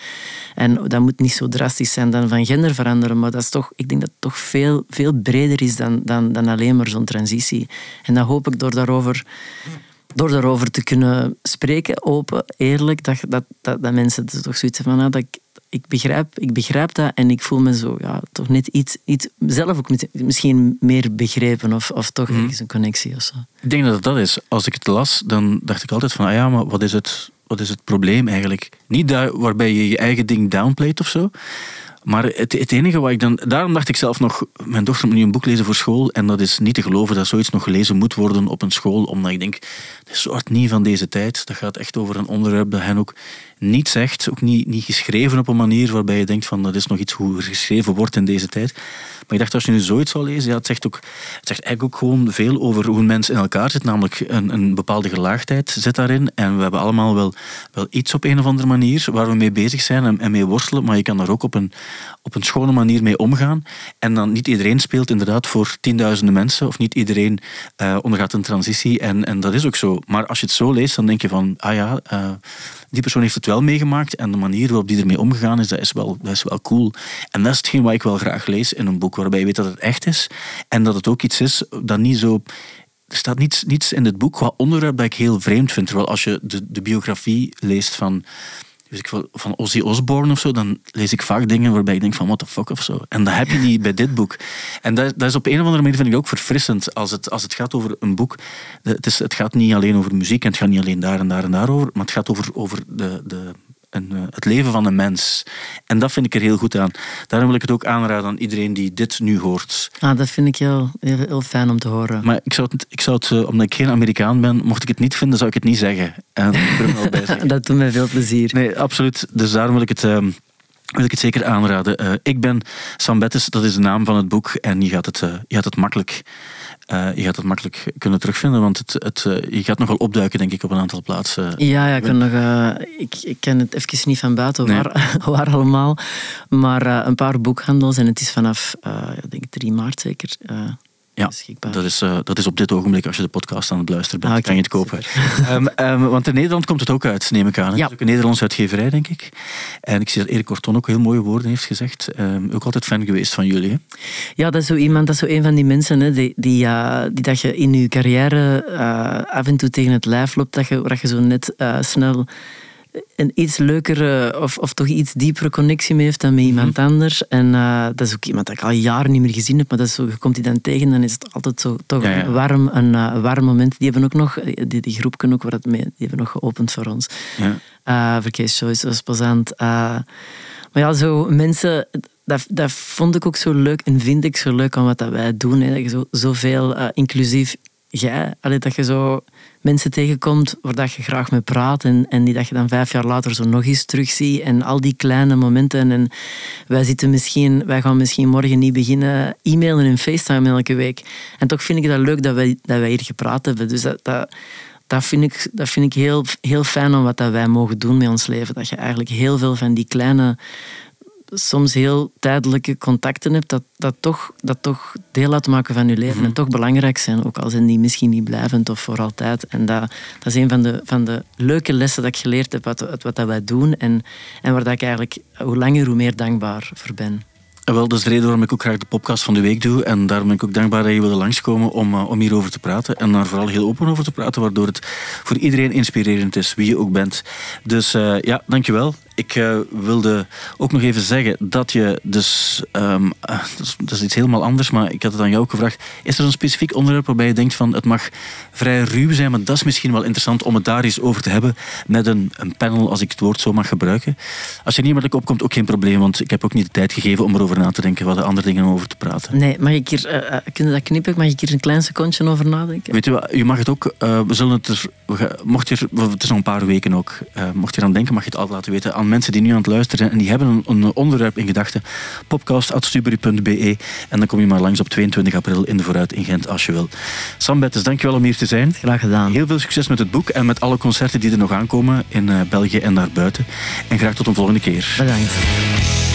en dat moet niet zo drastisch zijn dan van gender veranderen. Maar dat is toch, ik denk dat het toch veel, veel breder is dan, dan, dan alleen maar zo'n transitie. En dan hoop ik door daarover, door daarover te kunnen spreken, open, eerlijk, dat, dat, dat, dat mensen toch zoiets hebben van... ah, dat ik, ik begrijp, ik begrijp dat en ik voel me zo, ja, toch net iets, iets zelf ook met- misschien meer begrepen of, of toch Mhm. ergens een connectie of zo. Ik denk dat het dat is. Als ik het las, dan dacht ik altijd van, ah ja, maar wat is het, wat is het probleem eigenlijk? Niet daar waarbij je je eigen ding downplayt of zo. Maar het, het enige wat ik dan... Daarom dacht ik zelf nog, mijn dochter moet nu een boek lezen voor school. En dat is niet te geloven dat zoiets nog gelezen moet worden op een school. Omdat ik denk, dat is soort niet van deze tijd. Dat gaat echt over een onderwerp dat hen ook niet zegt. Ook niet, niet geschreven op een manier waarbij je denkt van, dat is nog iets hoe geschreven wordt in deze tijd. Maar ik dacht, als je nu zoiets zou lezen, ja, het, zegt ook, het zegt eigenlijk ook gewoon veel over hoe een mens in elkaar zit. Namelijk een, een bepaalde gelaagdheid zit daarin. En we hebben allemaal wel, wel iets op een of andere manier waar we mee bezig zijn en, en mee worstelen. Maar je kan daar ook op een, op een schone manier mee omgaan. En dan niet iedereen speelt inderdaad voor tienduizenden mensen. Of niet iedereen eh, ondergaat een transitie. En, en dat is ook zo. Maar als je het zo leest, dan denk je van, ah ja, eh, die persoon heeft het wel meegemaakt. En de manier waarop die ermee omgegaan is, dat is wel, dat is wel cool. En dat is hetgeen wat ik wel graag lees in een boek. Waarbij je weet dat het echt is. En dat het ook iets is dat niet zo... Er staat niets, niets in dit boek qua onderwerp dat ik heel vreemd vind. Terwijl als je de, de biografie leest van, weet ik wel, van Ozzy Osbourne of zo, dan lees ik vaak dingen waarbij ik denk van what the fuck of zo. En dat heb je niet bij dit boek. En dat, dat is op een of andere manier vind ik ook verfrissend als het, als het gaat over een boek. Het, is, het gaat niet alleen over muziek en het gaat niet alleen daar en daar en daarover, maar het gaat over, over de, de, een, eh, het leven van een mens. En dat vind ik er heel goed aan. Daarom wil ik het ook aanraden aan iedereen die dit nu hoort. Ah, dat vind ik heel, heel, heel fijn om te horen. Maar ik zou het, ik zou het, eh, omdat ik geen Amerikaan ben, mocht ik het niet vinden, zou ik het niet zeggen. En ik wel bij zeggen. *laughs* dat doet mij veel plezier. Nee, absoluut. Dus daarom wil ik het, ehm, wil ik het zeker aanraden. Eh, ik ben Sam Bettes, dat is de naam van het boek. En je gaat het, je gaat het makkelijk... eh, je gaat het makkelijk kunnen terugvinden, want het, het, eh, je gaat nogal opduiken, denk ik, op een aantal plaatsen. Ja, ja ik, kan nog, eh, ik, ik ken het even niet van buiten Nee. waar, *laughs* waar allemaal. Maar een paar boekhandels en het is vanaf ik denk 3 maart zeker Ja, beschikbaar. Dat is, eh, dat is op dit ogenblik, als je de podcast aan het luisteren bent, Ah, kan je het kopen. *laughs* Ehm, ehm, want in Nederland komt het ook uit, neem ik aan. hè? Ja. Het is ook een Nederlandse uitgeverij, denk ik. En ik zie dat Erik Corton ook heel mooie woorden heeft gezegd. Ehm, ook altijd fan geweest van jullie. Hè? Ja, dat is zo iemand, dat is zo een van die mensen hè, die, die, die dat je in je carrière eh, af en toe tegen het lijf loopt, dat je, waar je zo net eh, snel een iets leukere of, of toch iets diepere connectie mee heeft dan met iemand anders. En eh, dat is ook iemand dat ik al jaren niet meer gezien heb, maar dat is zo, je komt die dan tegen, dan is het altijd zo, toch Ja, ja. een warm, een eh, warm moment. Die hebben ook nog, die, die groep kunnen ook waar het mee, die hebben nog geopend voor ons. Ja. Uh, Verkeerschoice was plezant. Eh, maar ja, zo mensen, dat, dat vond ik ook zo leuk en vind ik zo leuk aan wat dat wij doen. Hè. Dat je zo, zoveel eh, inclusief jij, dat je zo mensen tegenkomt waar dat je graag mee praat en, en die dat je dan vijf jaar later zo nog eens terugziet en al die kleine momenten. En wij, zitten misschien, wij gaan misschien morgen niet beginnen e-mailen en facetime elke week. En toch vind ik dat leuk dat wij, dat wij hier gepraat hebben. Dus dat, dat, dat vind ik, dat vind ik heel, heel fijn aan wat dat wij mogen doen met ons leven. Dat je eigenlijk heel veel van die kleine, soms heel tijdelijke contacten hebt, dat, dat, toch, dat toch deel uitmaken van je leven en toch belangrijk zijn, ook al zijn die misschien niet blijvend of voor altijd. En dat, dat is een van de, van de leuke lessen dat ik geleerd heb uit wat, wat dat wij doen en, en waar dat ik eigenlijk hoe langer hoe meer dankbaar voor ben. En wel, dat is de reden waarom ik ook graag de podcast van de week doe. En daarom ben ik ook dankbaar dat je wilde langskomen om, uh, om hierover te praten. En daar vooral heel open over te praten, waardoor het voor iedereen inspirerend is, wie je ook bent. Dus uh, ja, dankjewel. Ik uh, wilde ook nog even zeggen dat je dus... Um, dat, is, dat, is, iets helemaal anders, maar ik had het aan jou ook gevraagd. Is er een specifiek onderwerp waarbij je denkt van het mag vrij ruw zijn, maar dat is misschien wel interessant om het daar eens over te hebben met een, een panel, als ik het woord zo mag gebruiken. Als je niet meer opkomt, ook geen probleem, want ik heb ook niet de tijd gegeven om erover na te denken, wat de andere dingen over te praten. Nee, mag ik hier, uh, kun je dat knippen? Mag ik hier een klein secondje over nadenken? Weet je wat, je mag het ook, we zullen het er, mocht je, het is nog een paar weken ook, mocht je eraan denken, mag je het altijd laten weten aan mensen die nu aan het luisteren zijn en die hebben een, een onderwerp in gedachten. podcast.stuberi.be en dan kom je maar langs op 22 april in de Vooruit in Gent als je wil. Sam Bettes, dankjewel om hier te zijn. Graag gedaan. Heel veel succes met het boek en met alle concerten die er nog aankomen in uh, België en daarbuiten. En graag tot een volgende keer. Bedankt.